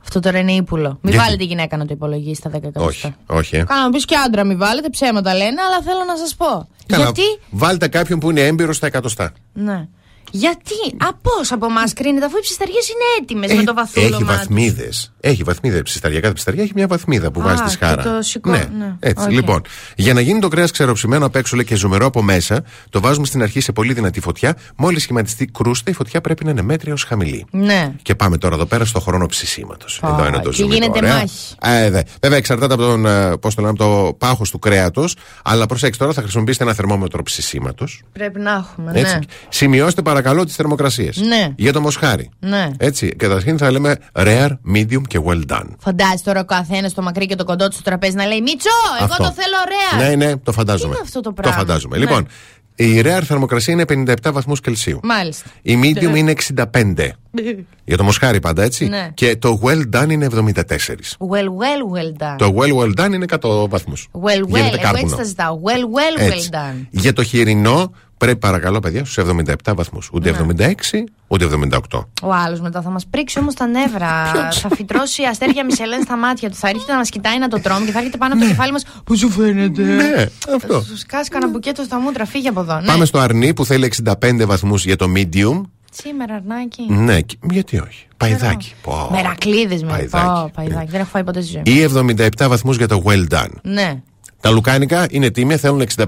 Αυτό τώρα είναι ύπουλο. Μην Γιατί; βάλετε γυναίκα να το υπολογίσει τα 10 εκατοστά. Όχι, όχι. Ε. Κάνω να πεις και άντρα, μην βάλετε ψέματα λένε, αλλά θέλω να σας πω. Καλά, Γιατί; Βάλτε κάποιον που είναι έμπειρος στα εκατοστά. Ναι. Γιατί, α, πώ από εμάς κρίνεται, αφού οι ψισταριές είναι έτοιμες με το βαθούλωμα. Έχει τους. βαθμίδες. Έχει βαθμίδες. Ψισταριά, κάθε ψισταριά έχει μια βαθμίδα που Α, βάζει τη και σχάρα. το σηκώ- ναι, ναι, έτσι. οκ. Λοιπόν, για να γίνει το κρέας ξεροψημένο απ' έξω λέει, και ζουμερό από μέσα, το βάζουμε στην αρχή σε πολύ δυνατή φωτιά. Μόλις σχηματιστεί κρούστα, η φωτιά πρέπει να είναι μέτρια ως χαμηλή. Ναι. Και πάμε τώρα εδώ πέρα στο χρόνο ψησίματος. Α, Εδώ είναι το και ζουμί. γίνεται ωραία. μάχη. Ε, δε. Βέβαια, εξαρτάται από, τον, ε, πώς το, λένε, από το πάχος του κρέατος. Αλλά προσέξτε τώρα, θα χρησιμοποιήσετε ένα θερμόμετρο ψησίματος. Πρέπει να έχουμε, Έτσι. ναι. Σημειώστε παρακαλώ τις θερμοκρασίες. Ναι. Για το μοσχάρι. Ναι. Έτσι. Καταρχήν θα λέμε rare, medium και well done. Φαντάζει τώρα ο καθένας το μακρύ και το κοντό του στο τραπέζι να λέει Μίτσο, εγώ Αυτό. το θέλω ωραία. Ναι, ναι, το φαντάζομαι. Τι είναι αυτό το πράγμα; φαντάζομαι. Ναι. Λοιπόν, η rare θερμοκρασία είναι 57 βαθμούς Κελσίου. Μάλιστα. Η medium είναι 65. Για το μοσχάρι πάντα, έτσι. Ναι. Και το well done είναι 74. Well, well, well done. Το well well done είναι 100 βαθμούς. Well, well, εγώ έτσι τα ζητάω. Well, well, Έτσι. well done. Για το χοιρινό πρέπει παρακαλώ παιδιά στους 77 βαθμούς. Ούτε Ναι. 76 ούτε 78. Ο άλλος μετά θα μας πρίξει όμως τα νεύρα. θα φυτρώσει αστέρια Μισελέν στα μάτια του. Θα έρχεται να μας κοιτάει να το τρώμε και θα έρχεται πάνω από το κεφάλι μας. Πώς σου φαίνεται; Ναι, αυτό. Σου σκάσει κανένα μπουκέτο στα μούτρα, φύγε από εδώ. Πάμε Ναι. στο αρνί που θέλει 65 βαθμούς για το medium. Σήμερα, αρνάκι. Ναι, και- γιατί όχι. Παϊδάκι. Πω. Μερακλείδες με. Παϊδάκι. Πω, παϊδάκι. Δεν έχω φάει ποτέ στη ζωή. μου. Ή 77 βαθμούς για το well done. Ναι. Τα λουκάνικα είναι τίμια, θέλουν 65,5.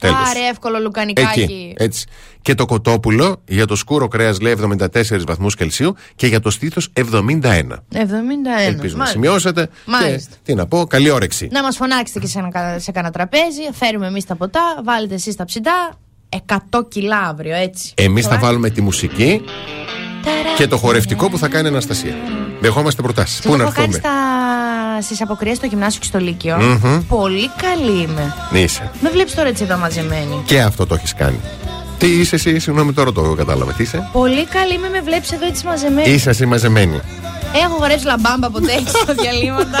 Τέλος. Άρε, εύκολο λουκανικάκι. Εκεί. Έτσι. Και το κοτόπουλο για το σκούρο κρέας λέει 74 βαθμούς Κελσίου και για το στήθος 71. 71. Ελπίζω να Μάλιστα. σημειώσετε. Μάλιστα. Και, τι να πω, καλή όρεξη. Να μας φωνάξετε και σε, ένα, σε κανένα τραπέζι. Φέρουμε εμείς τα ποτά. Βάλετε εσείς τα ψητά. 100 κιλά αύριο, έτσι. Εμείς θα βάλουμε τη μουσική και το χορευτικό που θα κάνει η Αναστασία. Δεχόμαστε προτάσεις. Σα Πού να έχω κάνει έρθουμε. στα... στις αποκρίε στο γυμνάσιο και στο λύκειο. Μμμ. Πολύ καλή είμαι. Είσαι. Με βλέπεις τώρα έτσι εδώ μαζεμένη. Και αυτό το έχεις κάνει. Τι είσαι εσύ, συγγνώμη τώρα το κατάλαβα. Τι είσαι; Πολύ καλή είμαι, με βλέπεις εδώ έτσι μαζεμένη. Είσαι εσύ μαζεμένη. Έχω χορέψει λαμπάμπα ποτέ έτσι στα διαλύματα.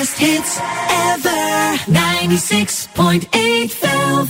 best hits ever. 96.8 velvet.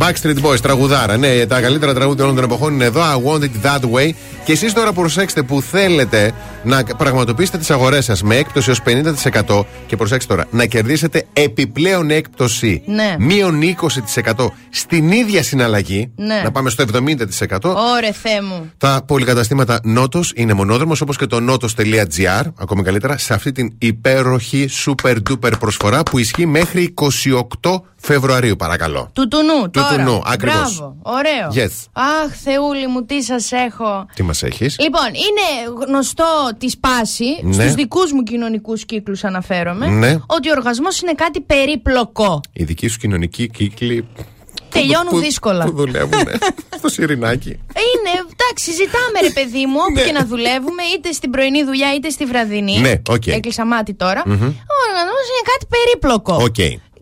Backstreet Boys, τραγουδάρα. Ναι, τα καλύτερα τραγούδια όλων των εποχών είναι εδώ. I want it that way. Και εσείς τώρα προσέξτε που θέλετε να πραγματοποιήσετε τις αγορές σας με έκπτωση ως 50% και προσέξτε τώρα, να κερδίσετε επιπλέον έκπτωση Ναι. μείον 20% στην ίδια συναλλαγή. Ναι. Να πάμε στο 70%. Ωρε Θεέ μου. Τα πολυκαταστήματα Νότος είναι μονόδρομος όπως και το notos.gr, ακόμη καλύτερα, σε αυτή την υπέροχη super duper προσφορά που ισχύει μέχρι 28 Φεβρουαρίου, παρακαλώ. Του τουνού, τώρα. τουνού, ακριβώς. Μπράβο, ωραίο. Yes. Αχ, Θεούλη μου, τι σας έχω. Τι μας έχεις; Λοιπόν, είναι γνωστό τοις πάσι, Ναι. στους δικούς μου κοινωνικούς κύκλους αναφέρομαι, Ναι. ότι ο οργασμός είναι κάτι περίπλοκο. Οι δικοί σου κοινωνικοί κύκλοι. Τελειώνουν που- δύσκολα. Που δουλεύουν στο Σιρινάκι. Είναι, εντάξει, ζητάμε ρε παιδί μου, όπου και να δουλεύουμε, είτε στην πρωινή δουλειά είτε στη βραδινή. Ναι, οκ. Έκλεισα μάτι τώρα. Μμμ. Ο οργασμός είναι κάτι περίπλοκο. Οκ.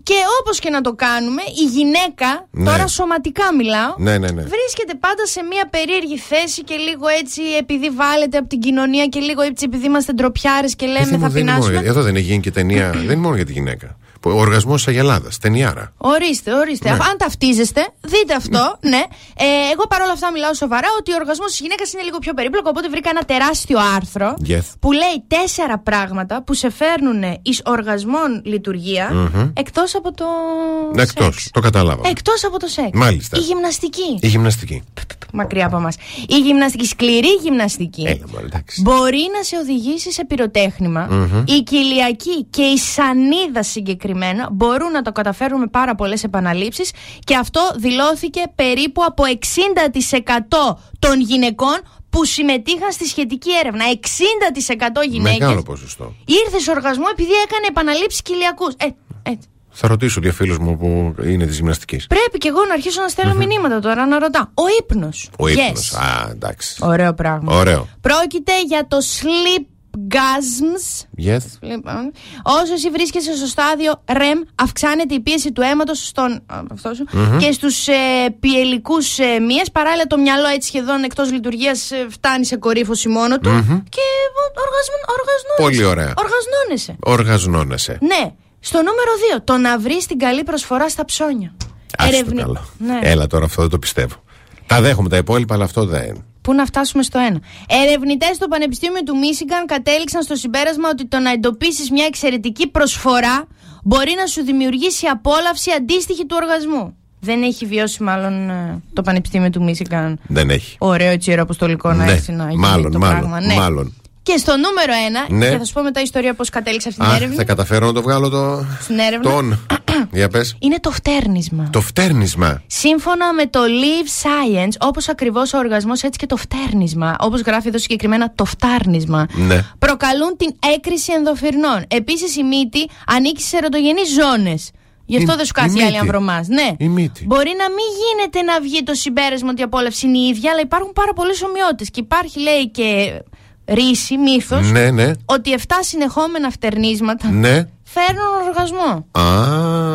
Και όπως και να το κάνουμε, η γυναίκα, Ναι. τώρα σωματικά μιλάω, Ναι, ναι, ναι. βρίσκεται πάντα σε μια περίεργη θέση και λίγο έτσι επειδή βάλλεται από την κοινωνία και λίγο έτσι επειδή είμαστε ντροπιάρες και λέμε Παιδί μου, θα δεν είναι μόνο πεινάσουμε. για- Εδώ δεν έχει γίνει και ταινία. δεν είναι μόνο για τη γυναίκα. Ο οργασμός της Αγελάδας. Ταινιάρα. Ορίστε, ορίστε. Ναι. Αν ταυτίζεστε, δείτε αυτό. ναι. Ε, εγώ παρόλα αυτά μιλάω σοβαρά ότι ο οργασμός της γυναίκας είναι λίγο πιο περίπλοκο. Οπότε βρήκα ένα τεράστιο άρθρο Yes. που λέει τέσσερα πράγματα που σε φέρνουν εις οργασμόν λειτουργία Μμμ. εκτός από το. Εκτός. Το κατάλαβα. Εκτός από το σεξ. Μάλιστα. Η γυμναστική. Η γυμναστική. Μακριά από εμάς. Η γυμναστική, σκληρή γυμναστική. Έλα, μωρέ, εντάξει. Μπορεί να σε οδηγήσει σε πυροτέχνημα. Μμμ. Η κοιλιακή και η σανίδα συγκεκριμένα μπορούν να το καταφέρουν με πάρα πολλές επαναλήψεις και αυτό δηλώθηκε περίπου από 60% των γυναικών που συμμετείχαν στη σχετική έρευνα. 60% γυναίκες Μεγάλο ποσοστό. ήρθε σε οργασμό επειδή έκανε επαναλήψεις κοιλιακούς. Ε, έτσι. Θα ρωτήσω δύο φίλους μου που είναι της γυμναστικής. Πρέπει και εγώ να αρχίσω να στέλνω μηνύματα τώρα να ρωτάω. Ο ύπνος. Ο ύπνος. Yes. Α, εντάξει. Ωραίο πράγμα. Ωραίο. Πρόκειται για το sleep gasms. Yes. Λοιπόν, όσο εσύ βρίσκεσαι στο στάδιο REM, αυξάνεται η πίεση του αίματος στον. α, αυτός, Μμμ. και στους ε, πιελικούς ε, μύε. Παράλληλα, το μυαλό έτσι σχεδόν εκτός λειτουργίας φτάνει σε κορύφωση μόνο του. Μμμ. Και οργασμο, οργασνώνεσαι. Πολύ ωραία. Οργασνώνεσαι. Οργαζνώνεσαι. Ναι. Στο νούμερο 2, το να βρεις την καλή προσφορά στα ψώνια. Άστο Ερευνη- καλό. Ναι. Έλα τώρα, αυτό δεν το πιστεύω. Τα δέχομαι τα υπόλοιπα, αλλά αυτό δεν. Πού να φτάσουμε στο ένα. Ερευνητές στο Πανεπιστήμιο του Μίσιγκαν κατέληξαν στο συμπέρασμα ότι το να εντοπίσεις μια εξαιρετική προσφορά μπορεί να σου δημιουργήσει απόλαυση αντίστοιχη του οργασμού. Δεν έχει βιώσει μάλλον ε, το Πανεπιστήμιο του Μίσιγκαν Δεν έχει. ωραίο έτσι ιεροαποστολικό να Ναι, έρθει να γίνει μάλλον, το μάλλον, πράγμα. Ναι. μάλλον. Και στο νούμερο ένα, Ναι. και θα σου πω μετά ιστορία πώς κατέληξε αυτή την Α, έρευνα. θα καταφέρω να το βγάλω το. Στην έρευνα. Τον. Για πες. Είναι το φτέρνισμα. Το φτέρνισμα. Σύμφωνα με το Live Science, όπως ακριβώς ο οργασμός, έτσι και το φτέρνισμα, όπως γράφει εδώ συγκεκριμένα το φτάρνισμα, Ναι. προκαλούν την έκρηση ενδοφυρνών. Επίσης, η μύτη ανήκει σε ερωτογενείς ζώνες. Γι' αυτό Η- δεν σου η κάθει άλλη μύτη. ανδρομάς. Ναι. Η μύτη. Μπορεί να μην γίνεται να βγει το συμπέρασμα ότι η απόλαυση είναι η ίδια, αλλά υπάρχουν πάρα πολλές ομοιότητες. Και υπάρχει, λέει, και ρίση, μύθος, Ναι, ναι. ότι 7 συνεχόμενα φτερνίσματα Ναι. φέρνουν οργασμό. Α,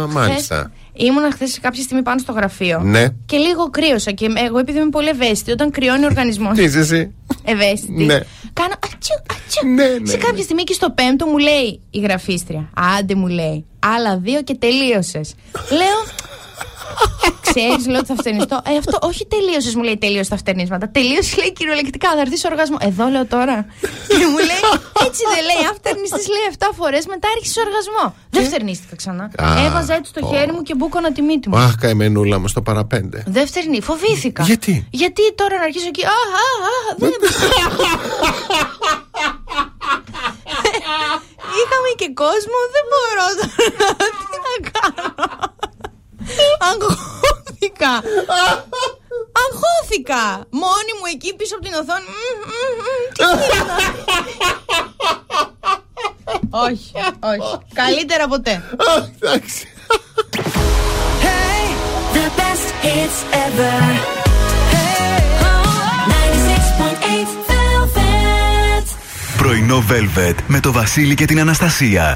μάλιστα. Χθες Ήμουνα χθες κάποια στιγμή πάνω στο γραφείο. Ναι. Και λίγο κρύωσα. Και εγώ, επειδή είμαι πολύ ευαίσθητη, όταν κρυώνει ο οργανισμός. Τι είσαι εσύ; ευαίσθητη. Ναι. Κάνω ατσου, ατσου. ναι, Σε κάποια στιγμή και στο πέμπτο μου λέει η γραφίστρια. Άντε μου λέει. Άλλα δύο και τελείωσες. Λέω. Ξέρεις, λέω ότι θα φτερνιστώ. Ε, αυτό όχι τελείωσες, μου λέει τελείωσε τα φτερνίσματα. Τελείωσες, λέει κυριολεκτικά, θα έρθει οργασμό. Εδώ λέω τώρα. και μου λέει, έτσι δεν λέει. Αν φτερνιστείς, λέει 7 φορές, μετά άρχισε οργασμό. Δεν φτερνίστηκα ξανά. Α, Έβαζα έτσι το πω. χέρι μου και μπούκονα τη μύτη μου. Αχ, καημενούλα μου στο παραπέντε. Δεν φτερνεί, φοβήθηκα. Γιατί; Γιατί τώρα να αρχίσω εκεί. Α, α, α, δεν. Είχαμε και κόσμο, δεν μπορώ τώρα. Τι να κάνω. Αγχώθηκα. Αγχώθηκα. Μόνη μου εκεί πίσω από την οθόνη. Μμμ, μμμ, μμμ, Τι γίνεται; Όχι, όχι. Καλύτερα ποτέ. Εντάξει. The best hits ever. Hey, 96.8 Velvet. Πρωινό Velvet με το Βασίλη και την Αναστασία.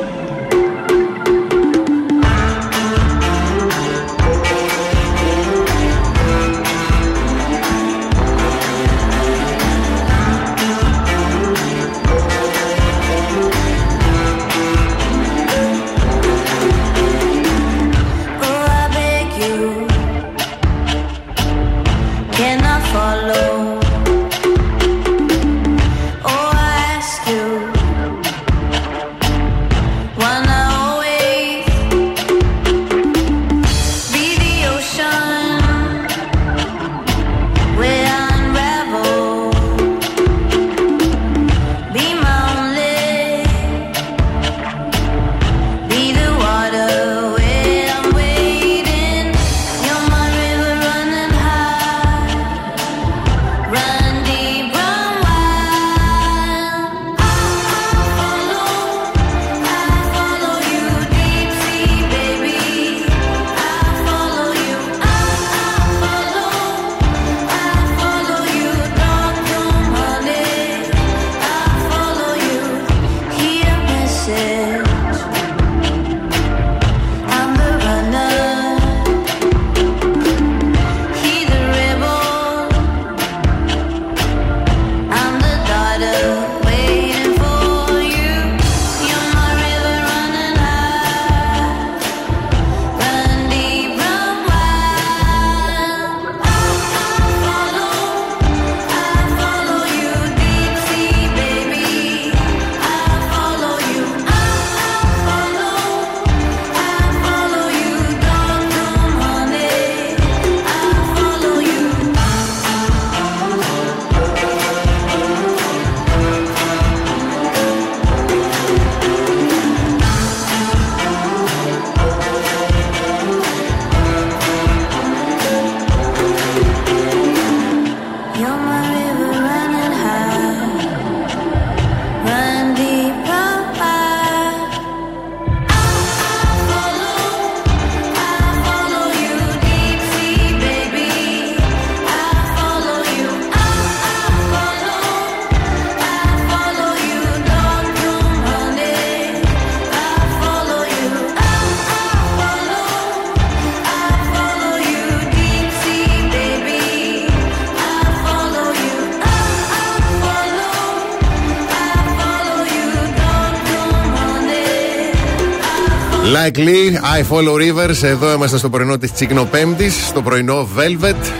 Like Lee, I follow rivers. Εδώ είμαστε στο πρωινό της Τσικνοπέμπτη, στο πρωινό Velvet.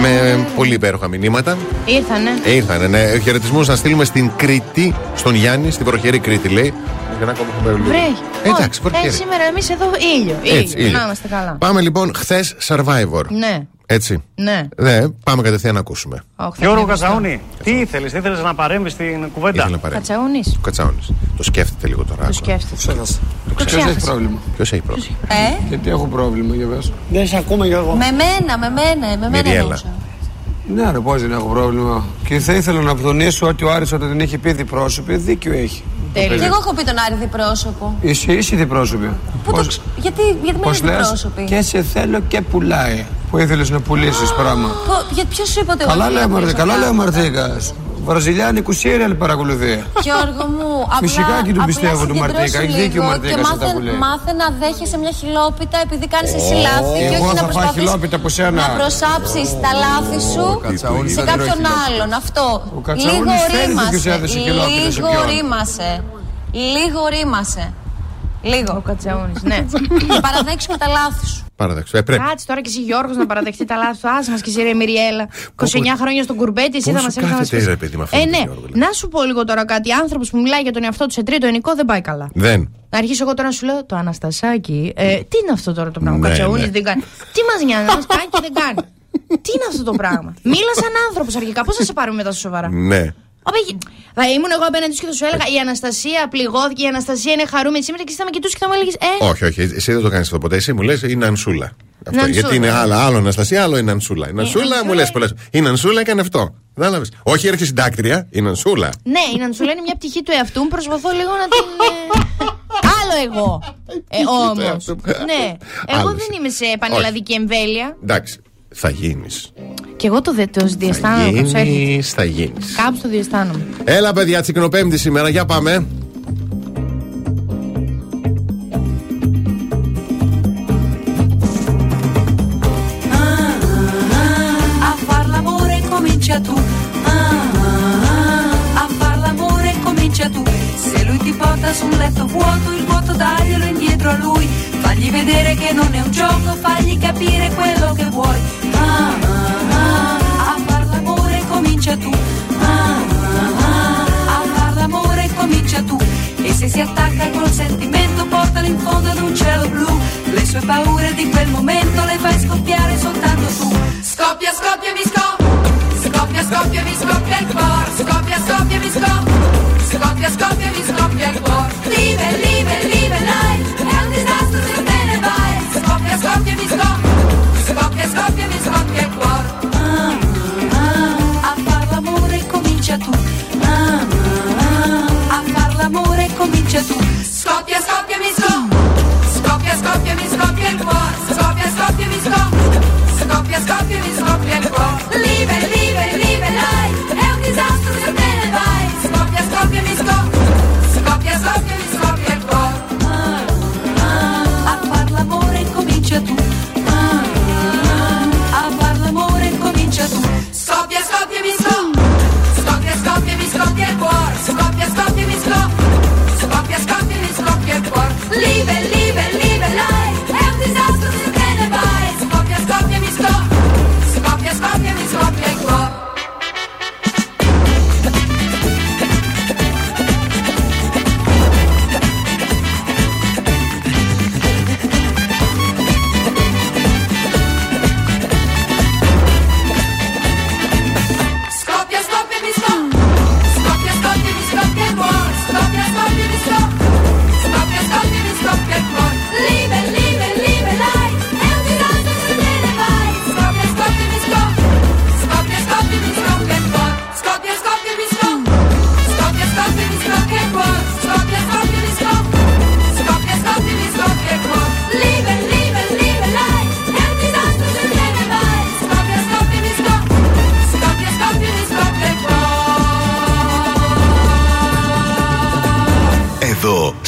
Με πολύ υπέροχα μηνύματα. Ήρθανε. Ε, ήρθανε, ναι. Χαιρετισμούς να στείλουμε στην Κρήτη, στον Γιάννη, στην προχερή Κρήτη, λέει. Για να ακόμα έχουμε λίγο. Βρέχει. Ε, εντάξει, Όχι, βροχερή. ε, σήμερα εμείς εδώ ήλιο. Έτσι, ήλιο. ήλιο. Να είμαστε καλά. Πάμε λοιπόν χθες Survivor. Ναι, Έτσι. ναι. Ναι, πάμε κατευθείαν να ακούσουμε. Όχι, θα Γιώργο πνεύσω. Κατσαούνη, τι ήθελες, τι ήθελες να παρέμβεις στην κουβέντα; Ήθελε να παρέμβεις. Κατσαούνης. Ο Κατσάουνη. Το σκέφτεται λίγο τώρα. Το σκέφτεται. Το ξέχασε. πρόβλημα; Ποιος έχει πρόβλημα; Ε, Γιατί έχω πρόβλημα για πες. Δεν σε ακούμε, Γιώργο. με μένα, με μένα, με μένα Μυριέλα. εννοούσα. Ναι, ρε, πώς δεν έχω πρόβλημα. Και θα ήθελα να τονίσω ότι ο Άρης όταν την έχει πει διπρόσωπη, δίκιο έχει. Και εγώ έχω πει τον Άρη διπρόσωπο. Είσαι, είσαι διπρόσωπη. Πού το... ξ- Γιατί, γιατί με πώς είναι λες, διπρόσωπη; και σε θέλω και πουλάει. Που ήθελες να πουλήσεις πράγμα. Πο- Για ποιος σου είπε ότι εγώ Καλά θέλω λέει ο να Μαρτί- πουλήσω καλά λέει ο πράγματα. Μαρτίκας. Βραζιλιάνικου σύριαλ παρακολουθεί. Γιώργο μου, απλά, Φυσικά και του απλά πιστεύω του συγκεντρώσου Μαρτίκα. Έχει δίκιο ο λίγο Μαρτίκας και σε αυτά μάθε, που λέει. μάθε να δέχεσαι μια χιλόπιτα επειδή κάνεις εσύ λάθη και Εγώ όχι να θα φάω προσπαθείς χιλόπιτα από σένα. να προσάψεις τα λάθη σου Κατσαούνης σε δεν τρώει κάποιον χιλόπιτα. άλλον. Αυτό. Ο Κατσαούνης Λίγο φέρνει ποιος ρήμασε. έδωσε χιλόπιτα σε Λίγο ποιον. ρήμασε. Λίγο ρήμασε. Λίγο. Ο Κατσαούνη, ναι. Παραδέξουμε τα λάθη σου. Παραδέξου. Ε, πρέπει. Κάτσε τώρα και εσύ Γιώργος να παραδεχτεί τα λάθη του. Άσε μας και εσύ ρε Μυριέλα. 29 χρόνια στον κουρμπέτη, εσύ θα Πώς μας σου έρθει να μα κάθεται, ρε παιδί, με αυτό Ε, το ναι. Γιώργο, Να σου πω λίγο τώρα κάτι. Άνθρωπος που μιλάει για τον εαυτό του σε τρίτο ενικό δεν πάει καλά. Δεν. Να αρχίσω εγώ τώρα να σου λέω το Αναστασάκι. Ε, τι είναι αυτό τώρα το πράγμα; Ναι, Ο Κατσαούνη ναι. δεν κάνει. Τι μας νοιάζει, να μας κάνει και δεν κάνει. Τι είναι αυτό το πράγμα; Μίλα σαν άνθρωπος αρχικά. Πώς θα σε πάρουμε μετά στα σοβαρά; Ναι. Απέ- Θα ήμουν εγώ απέναντι σου και θα σου έλεγα Η Αναστασία πληγώθηκε, η Αναστασία είναι χαρούμενη σήμερα και εσύ θα με κοιτούσε και θα μου έλεγες Ε, Όχι, όχι, εσύ δεν το κάνεις αυτό ποτέ. Εσύ μου λες είναι Ανσούλα. Αυτό, Νανσούλα. γιατί είναι άλλο, άλλο Αναστασία, άλλο είναι Ανσούλα. Η Ανσούλα μου Ανσούλα λε πολλές. Η Ανσούλα έκανε αυτό. Κατάλαβες. Όχι έρχεσαι συντάκτρια, η Ανσούλα. Ναι, η Νανσούλα είναι μια πτυχή του εαυτού μου. Προσπαθώ λίγο να την. ε, Άλλο εγώ. Ε, Όμως. εαυτού. Ναι. Εγώ Άλλος. δεν είμαι σε πανελλαδική εμβέλεια. Εντάξει, θα γίνεις. Και εγώ το, δε- το Θα διαισθάνομαι. κάπως έρχεται. γίνεις, θα γίνεις. Κάπως το διαισθάνομαι. Έλα, παιδιά, τσικνοπέμπτη σήμερα, για πάμε. A far l'amore comincia tu. Ah, ah, ah. A far l'amore comincia tu. Se lui ti porta su un letto vuoto, il vuoto daglielo indietro a lui. Fagli vedere che non è un gioco, fagli capire quello che vuoi. Ah, ah, ah. A far l'amore comincia tu. A far l'amore comincia tu. E se si attacca col sentimento, portalo in fondo ad un cielo blu. Le sue paure di quel momento le fai scoppiare soltanto tu. Scoppia, scoppia, mi scoppia. Scoppia, scoppia, mi scoppia il cuore. Scoppia, scoppia, mi scoppia. Scoppia, scoppia, mi scoppia il cuore. Live, live, live, life. Scoppia, scoppia, mi scoppia. Scoppia, scoppia, mi scoppia il cuore. Ah, ah, a far l'amore comincia tu. Ah, a far l'amore comincia tu. Scoppia, scoppia.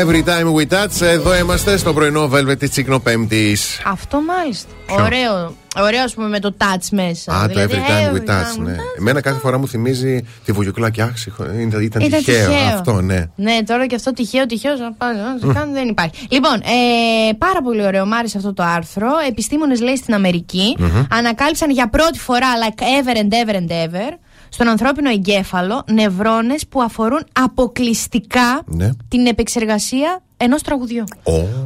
Every Time We Touch. Εδώ είμαστε στο πρωινό Velvet της Τσίκνο Πέμπτης. Αυτό μάλιστα. Ποιο; Ωραίο. Ωραίο, ας πούμε, με το touch μέσα. Α, το Δηλαδή, Every Time We every Touch, time ναι. we touch. Εμένα κάθε φορά μου θυμίζει τη βουλιουκλάκη. Αχ, συγχω- ήταν, ήταν, Ήταν τυχαίο. τυχαίο. Αυτό, ναι. Ναι, τώρα και αυτό τυχαίο, τυχαίο, να πάει, να σε κάνει, δεν υπάρχει. Λοιπόν, ε, πάρα πολύ ωραίο, μ' άρεσε αυτό το άρθρο. Επιστήμονες, λέει, στην αμερικη Μμμ. ανακάλυψαν για πρώτη φορά, like ever and ever and ever, στον ανθρώπινο εγκέφαλο νευρώνες που αφορούν αποκλειστικά Ναι. την επεξεργασία ενός τραγουδιού.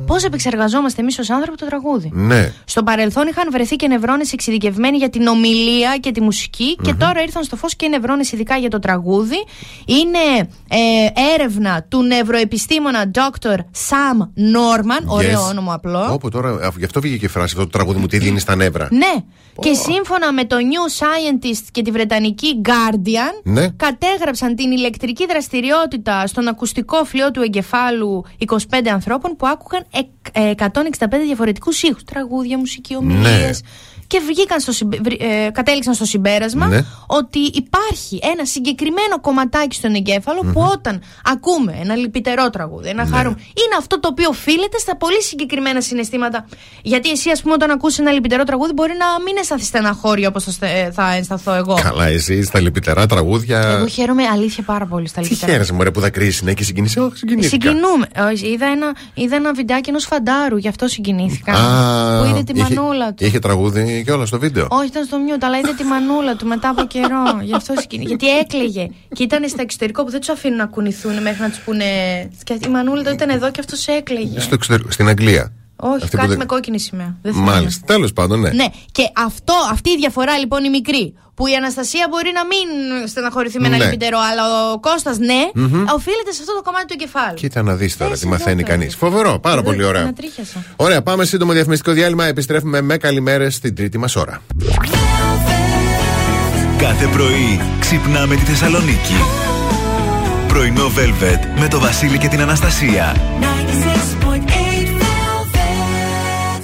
Πώς επεξεργαζόμαστε εμείς ως άνθρωποι το τραγούδι; Ναι. Στο παρελθόν είχαν βρεθεί και νευρώνες εξειδικευμένοι για την ομιλία και τη μουσικη και τώρα ήρθαν στο φως και νευρώνες ειδικά για το τραγούδι. Είναι ε, έρευνα του νευροεπιστήμονα Dr. Sam Norman. Ωραίο Yes. όνομα απλό. Όπου τώρα, α, γι' αυτό βγήκε η φράση αυτό το τραγούδι μου, τι δίνει στα νεύρα. Ναι. Και σύμφωνα με το New Scientist και τη Βρετανική Guardian, Ναι. κατέγραψαν την ηλεκτρική δραστηριότητα στον ακουστικό φλοιό του εγκεφάλου 25 ανθρώπων που άκουγαν εκ- ε, 165 διαφορετικούς ήχους. Τραγούδια, μουσική, ομιλίες. Και βγήκαν στο, συμπε- βρ- ε, κατέληξαν στο συμπέρασμα Ναι. ότι υπάρχει ένα συγκεκριμένο κομματάκι στον εγκέφαλο που όταν ακούμε ένα λυπητερό τραγούδι, ένα Ναι. χαρούμενο, είναι αυτό το οποίο οφείλεται στα πολύ συγκεκριμένα συναισθήματα. Γιατί εσύ, ας πούμε, όταν ακούσει ένα λυπητερό τραγούδι, μπορεί να μην αισθανθείς στεναχώρια όπως θα, στε- θα αισθανθώ εγώ. Καλά, εσύ στα λυπητερά τραγούδια. Εγώ χαίρομαι αλήθεια πάρα πολύ στα Τι λυπητερά. χαίρεσαι, μωρέ, που δακρύσει, ναι, και συγκινήσει. Όχι, συγκινήθηκα. Συγκινούμε. Όχι, είδα, ένα, είδα ένα βιντεάκι ενός φαντάρου, γι' αυτό συγκινήθηκα. Α, που είδε τη είχε- μανούλα του. Είχε τραγούδι και όλα στο βίντεο. Όχι, ήταν στο μιούτ, αλλά είδε τη μανούλα του μετά από καιρό. Γι' αυτό συγκινή. Γιατί έκλαιγε. Και ήταν στα εξωτερικό που δεν τους αφήνουν να κουνηθούν μέχρι να τους πούνε. Και η μανούλα του ήταν εδώ και αυτός έκλαιγε. Στο εξωτερικό, στην Αγγλία. Όχι, Αυτή που κάτι δεν- με κόκκινη σημαία. Δεν θυμάμαι. Μάλιστα. Τέλος πάντων, ναι. Ναι, και αυτό, αυτή η διαφορά λοιπόν η μικρή, που η Αναστασία μπορεί να μην στεναχωρηθεί με ένα Ναι. λυπητερό, αλλά ο Κώστας ναι, Μμμ. οφείλεται σε αυτό το κομμάτι του εγκεφάλου. Κοίτα να δεις τώρα τι μαθαίνει κανείς. Φοβερό, πάρα πολύ ωραία. Ανατρίχιασα. Ωραία, πάμε σύντομο διαφημιστικό διάλειμμα. Επιστρέφουμε με καλημέρες στην τρίτη μας ώρα. Κάθε πρωί ξυπνάμε τη Θεσσαλονίκη. Πρωινό Velvet με το Βασίλη και την Αναστασία.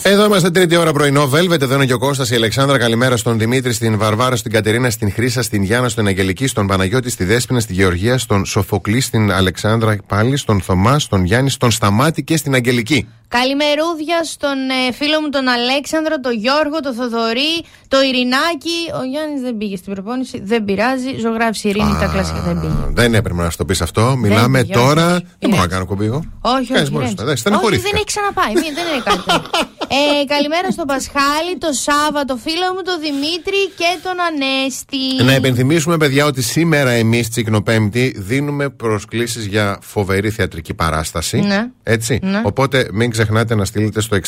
Εδώ είμαστε τρίτη ώρα πρωινό. Velvet, εδώ είναι και ο Κώστας, η Αλεξάνδρα. Καλημέρα στον Δημήτρη, στην Βαρβάρα, στην Κατερίνα, στην Χρήσα, στην Γιάννα, στον Αγγελική, στον Παναγιώτη, στη Δέσπινα, στη Γεωργία, στον Σοφοκλή, στην Αλεξάνδρα πάλι, στον Θωμά, στον Γιάννη, στον Σταμάτη και στην Αγγελική. Καλημερούδια στον ε, φίλο μου τον Αλέξανδρο, τον Γιώργο, τον Θοδωρή, το Ειρηνάκι. Ο Γιάννης δεν πήγε στην προπόνηση, δεν πειράζει. Ζωγράφησε Ειρήνη τα κλασικά. Δεν πήγε. Δεν έπρεπε να σου το πεις αυτό. Μιλάμε πήγε, τώρα. όχι. Δεν μπορώ να κάνω κουμπί εγώ. Όχι, Κάνεις όχι. μόνος ηρέμησε. σου. Δεν, όχι, στεναχωρήθηκα. δεν έχει ξαναπάει. Μη, δεν είναι κάτι. τέτοιο. ε, καλημέρα στον Πασχάλη, τον Σάββατο, φίλο μου, τον Δημήτρη και τον Ανέστη. Να υπενθυμίσουμε, παιδιά, ότι σήμερα εμείς, Τσικνοπέμπτη, δίνουμε προσκλήσεις για φοβερή θεατρική παράσταση. Ναι. Έτσι. Ναι. Οπότε μην ξεχνάτε να στείλετε στο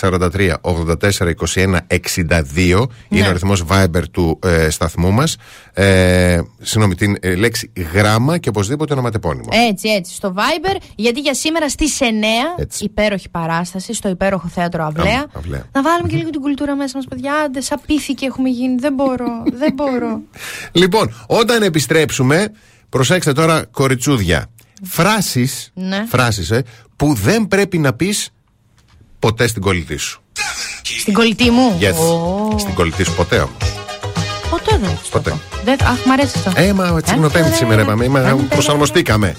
6943 84 21 62. Είναι ο αριθμό Viber του ε, σταθμού μας. Ε, συγγνώμη, την ε, λέξη γράμμα και οπωσδήποτε ονοματεπώνυμο. Έτσι, έτσι. Στο Viber, γιατί για σήμερα στις 9 υπέροχη παράσταση στο υπέροχο θέατρο Αυλαία. Α, Αυλαία. Να βάλουμε και λίγο την κουλτούρα μέσα μας, παιδιά. Άντε, σαν πίθηκοι έχουμε γίνει. Δεν μπορώ, δεν μπορώ. Λοιπόν, όταν επιστρέψουμε, προσέξτε τώρα, κοριτσούδια. Φράσεις Ναι. φράσεις, ε, που δεν πρέπει να πεις ποτέ στην κολλητή σου. Στην κολλητή μου. Yes. Ω, Στην κολλητή σου ποτέ όμω. Ποτέ δεν. Ποτέ. δεν. Αχ, μ' αρέσει αυτό. Ε, μα τσικνοπέμπτη σήμερα είπαμε. Είμα- Προσαρμοστήκαμε.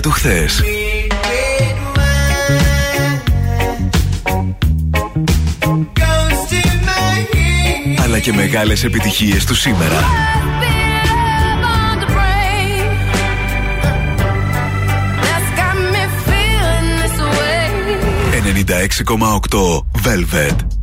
για το χθες. Αλλά και μεγάλες επιτυχίες του σήμερα. 96,8 Velvet.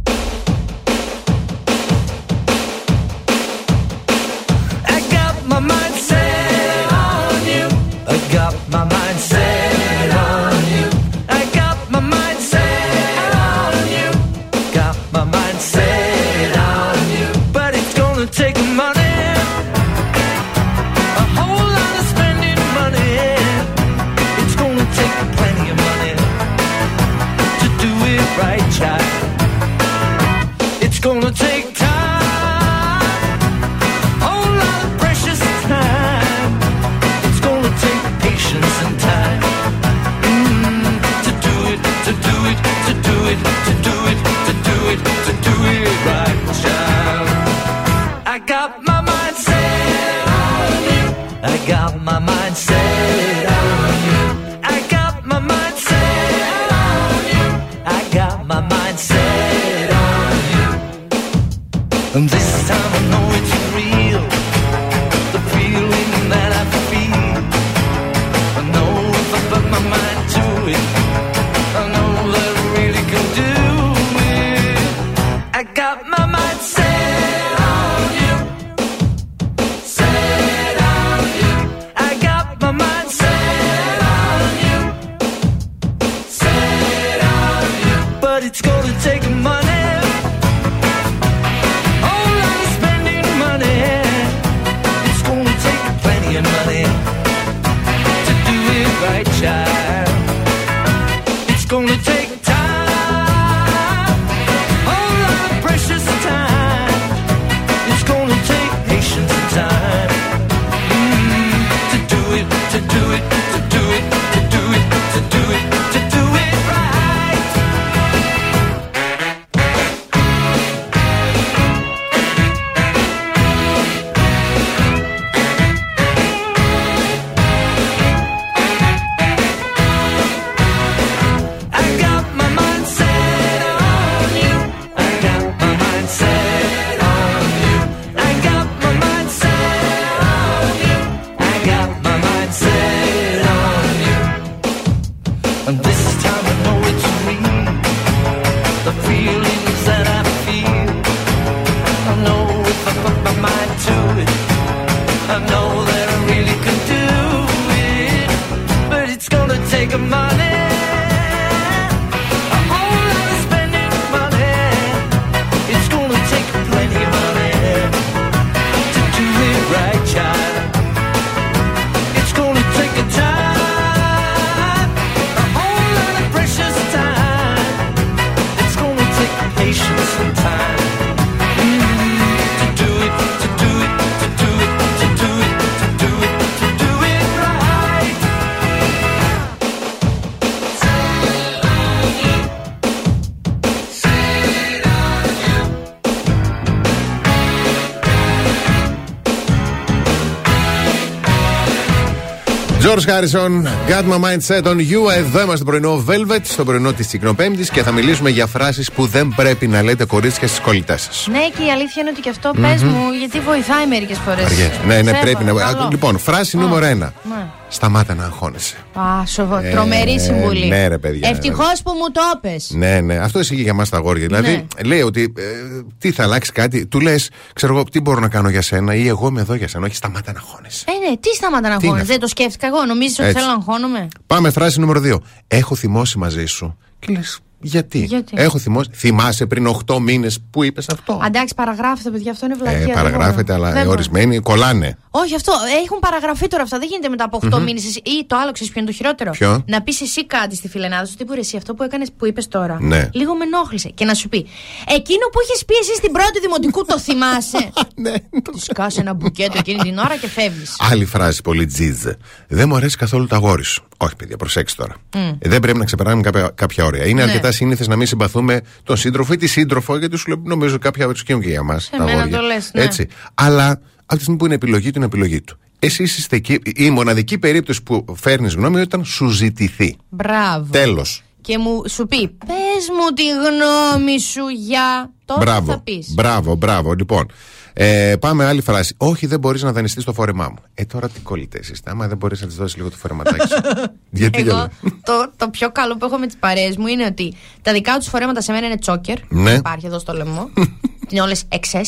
George Harrison, Got My Mind Set on You. Εδώ είμαστε στο πρωινό Velvet, στο πρωινό της Τσικνοπέμπτης και θα μιλήσουμε για φράσεις που δεν πρέπει να λέτε κορίτσια στις κολλητές σας. Ναι, και η αλήθεια είναι ότι και αυτό Μμμ. πες μου, γιατί βοηθάει μερικές φορές. Ναι, ναι, πρέπει να. Α, Λοιπόν, φράση νούμερο ένα. Ναι. Σταμάτα να αγχώνεσαι. Α, σοβα... Ε, τρομερή συμβουλή. ναι, ρε, παιδιά, Ευτυχώς που μου το έπες. Ναι, ναι, αυτό ισχύει για εμάς τα αγόρια. Δηλαδή, Ναι. λέει ότι ε, τι θα αλλάξει κάτι, του λες, ξέρω εγώ, τι μπορώ να κάνω για σένα ή εγώ είμαι εδώ για σένα. Όχι, σταμάτα να αγχώνεσαι. Ε, ναι, τι σταματά να Τι είναι αγχώνεσαι. αυτό; Δεν το σκέφτηκα εγώ. Νομίζεις ότι Έτσι. θέλω να αγχώνομαι; Πάμε, φράση νούμερο 2. Έχω θυμώσει μαζί σου. Και λες, γιατί; Γιατί; Έχω θυμώσει. Θυμάσαι πριν 8 μήνες που είπες αυτό; Αντάξει, παραγράφεται, παιδιά, αυτό είναι βλακία. Ε, δεν παραγράφεται, μπορώ. αλλά Δεν ε, μπορώ. ορισμένοι κολλάνε. Όχι, αυτό. ε, Έχουν παραγραφεί τώρα αυτά. Δεν γίνεται μετά από 8 Μμμ. μήνες. Ή το άλλο, ξέρεις ποιο είναι το χειρότερο; Ποιο; Να πεις εσύ κάτι στη φιλενάδα σου. Τύπου ρε, εσύ αυτό που έκανες που είπες τώρα. Ναι. Λίγο με ενόχλησε. Και να σου πει. Εκείνο που είχες πει εσύ στην πρώτη δημοτικού το θυμάσαι; ναι. Του σκάσει ένα μπουκέτο εκείνη την ώρα και φεύγεις. Άλλη φράση πολύ τζίζε. Δεν μου αρέσει καθόλου το αγόρι σου. Όχι, παιδιά, προσέξτε τώρα. Ε, δεν πρέπει να ξεπεράμε κάποια, κάποια όρια. Είναι Ναι. αρκετά σύνηθες να μην συμπαθούμε τον σύντροφο ή τη σύντροφο, γιατί σου λέω, νομίζω κάποια τους και για μας. μένα το λες, ναι. Έτσι. Αλλά από τη στιγμή που είναι επιλογή του, είναι επιλογή του. Εσείς είστε εκεί. Η μοναδική περίπτωση που φέρνεις γνώμη όταν σου ζητηθεί. Μπράβο. Τέλος. Και μου σου πει, πες μου τη γνώμη σου για. Τότε Μπράβο. θα πεις; Μπράβο, μπράβο. Λοιπόν, ε, πάμε άλλη φράση. Όχι, δεν μπορείς να δανειστείς το φόρεμά μου. Ε, τώρα τι κολλητές είστε. Άμα δεν μπορείς να της δώσεις λίγο το φορεματάκι σου. Γιατί Εγώ γελάς; το, το πιο καλό που έχω με τις παρέες μου είναι ότι τα δικά τους φορέματα σε μένα είναι τσόκερ. Ναι. Δεν υπάρχει εδώ στο λαιμό. είναι όλες εξέ.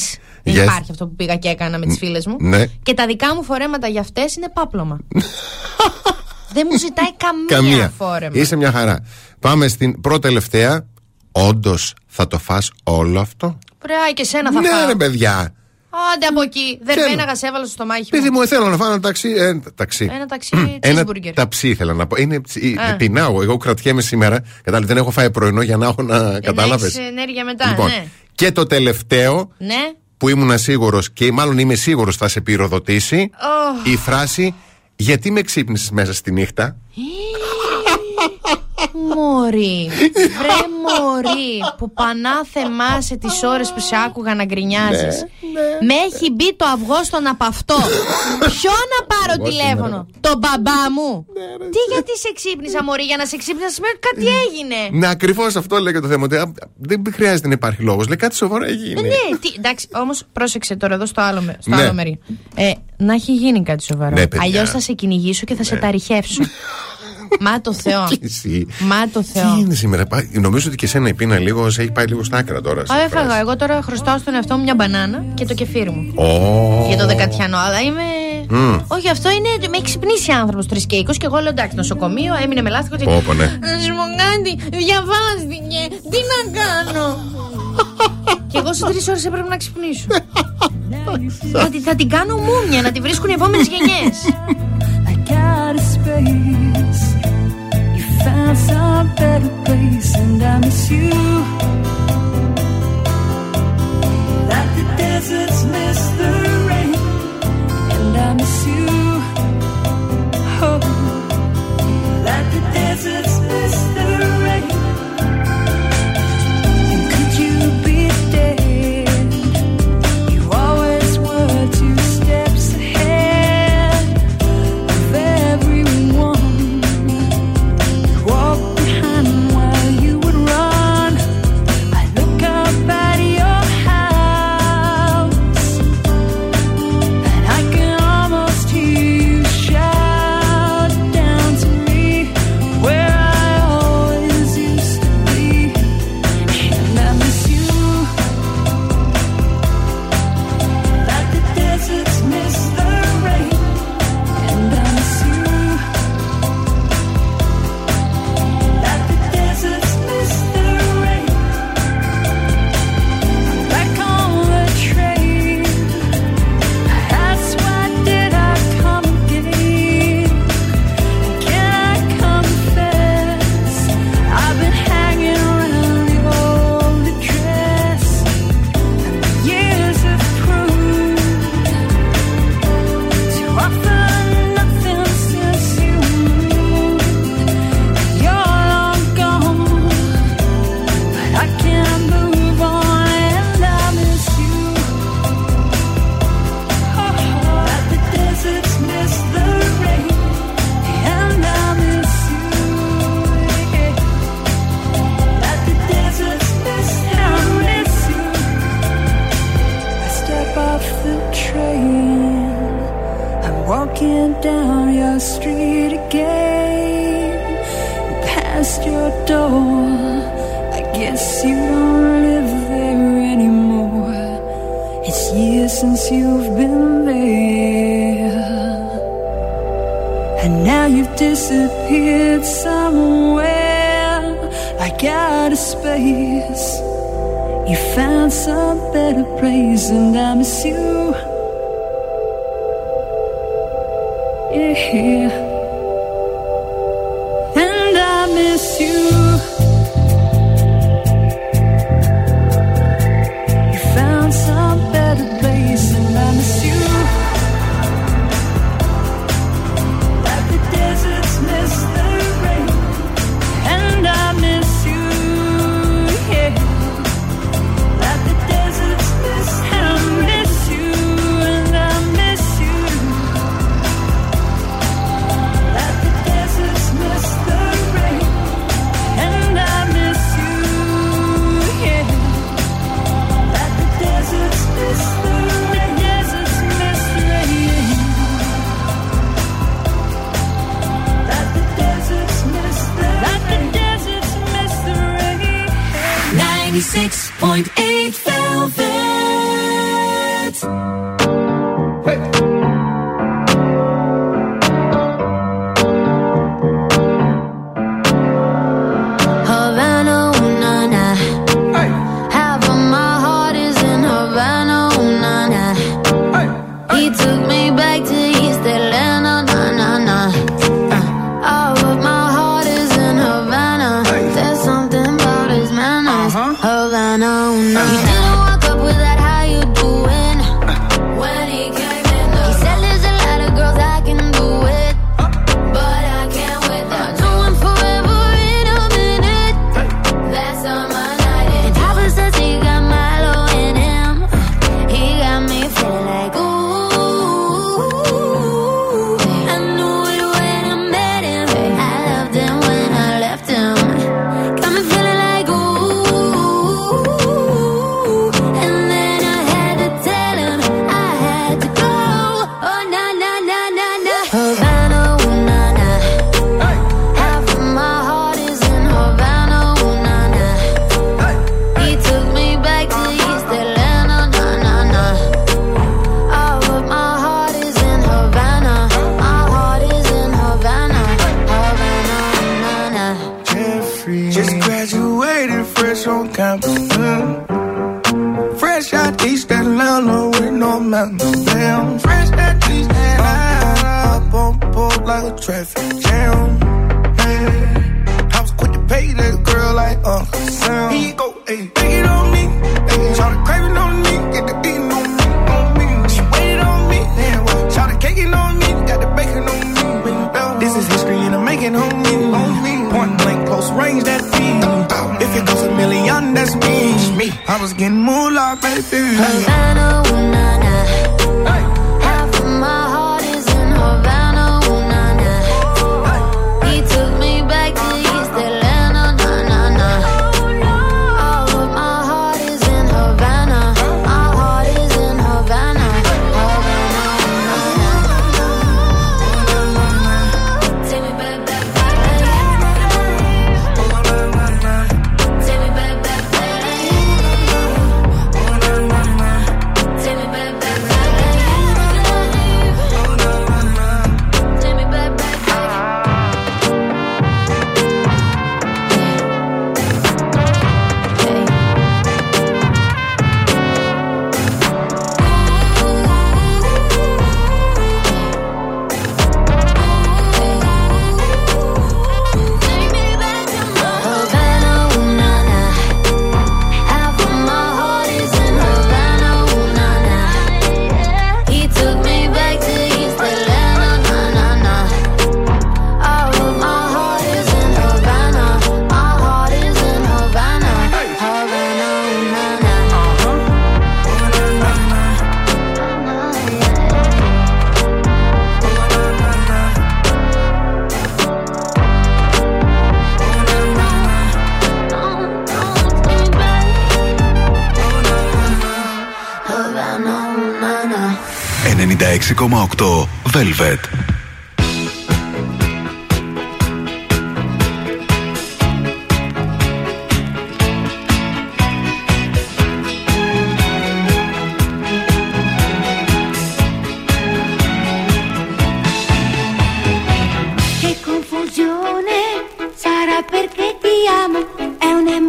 Δεν Yes. υπάρχει αυτό που πήγα και έκανα με τις φίλες μου. Ναι. Και τα δικά μου φορέματα για αυτές είναι πάπλωμα. Δεν μου ζητάει καμία, φόρεμα. Είσαι μια χαρά. Πάμε στην πρώτη τελευταία. Όντως θα το φας όλο αυτό; Πρεάει και σένα θα ναι, φάω. ρε παιδιά. Άντε από εκεί. Δερβέναγα σε έβαλα στο στομάχι Παιδί μου. μου, θέλω να φάω ένα ταξί. Ε, ταξί. Ένα ταξί Ένα cheeseburger. ταψί ήθελα να πω. Είναι ψι- Α. πεινάω. Εγώ κρατιέμαι σήμερα. Κατάλαβε, δεν έχω φάει πρωινό για να έχω να. Για να Κατάλαβες. έχεις ενέργεια μετά, Λοιπόν, ναι. Και το τελευταίο Ναι. που ήμουν σίγουρος και μάλλον είμαι σίγουρος θα σε πυροδοτήσει. Ωχ. Η φράση Γιατί με ξύπνησες μέσα στη νύχτα; Μωρή, βρε μωρή που πανάθεμά σε τις ώρες που σε άκουγα να γκρινιάζεις Με έχει μπει το αυγό στον απαυτό Ποιο να πάρω Εγώ τηλέφωνο, τον μπαμπά μου; Τι γιατί σε ξύπνησα μωρή, για να σε ξύπνησα σημαίνει ότι κάτι έγινε Ναι, ακριβώς αυτό λέει και το θέμα. Ότι α, δεν χρειάζεται να υπάρχει λόγος. Λέει κάτι σοβαρό έχει Ε, γίνει. Ναι, τι, εντάξει, όμως πρόσεξε τώρα εδώ στο άλλο, με- στο Ναι. άλλο μέρη. Ε, να έχει γίνει κάτι σοβαρό. Ναι, παιδιά. Αλλιώς θα σε κυνηγήσω και θα σε Ναι. ταριχεύσω. Μα το Θεό. Και εσύ. Μα το Τι Θεό. είναι σήμερα; πά- Νομίζω ότι και εσένα η πείνα λίγο σε έχει πάει λίγο στα άκρα τώρα. σε Α, φράση. έφαγα. Εγώ τώρα χρωστάω στον εαυτό μου μια μπανάνα και το κεφίρι μου. Ω. Για το δεκατιανό. Αλλά είμαι. Μμ. Όχι, αυτό είναι. Με έχει ξυπνήσει άνθρωπος 3 και 20 και εγώ λέω εντάξει, νοσοκομείο, έμεινε με λάστιχο. και- Πω, πω, ναι. Να σου πω κάτι, διαβάστηκε. Τι να κάνω; και εγώ σε 3 ώρες έπρεπε να ξυπνήσω. θα, τη- θα την κάνω μούμια, να τη βρίσκουν οι επόμενες γενιές. found some better place, and I miss you. Like the deserts miss the rain, and I miss you. Oh, like the deserts miss I guess you don't live there anymore. It's years since you've been there. And now you've disappeared somewhere. Like out of space. You found some better place, and I miss you. Yeah.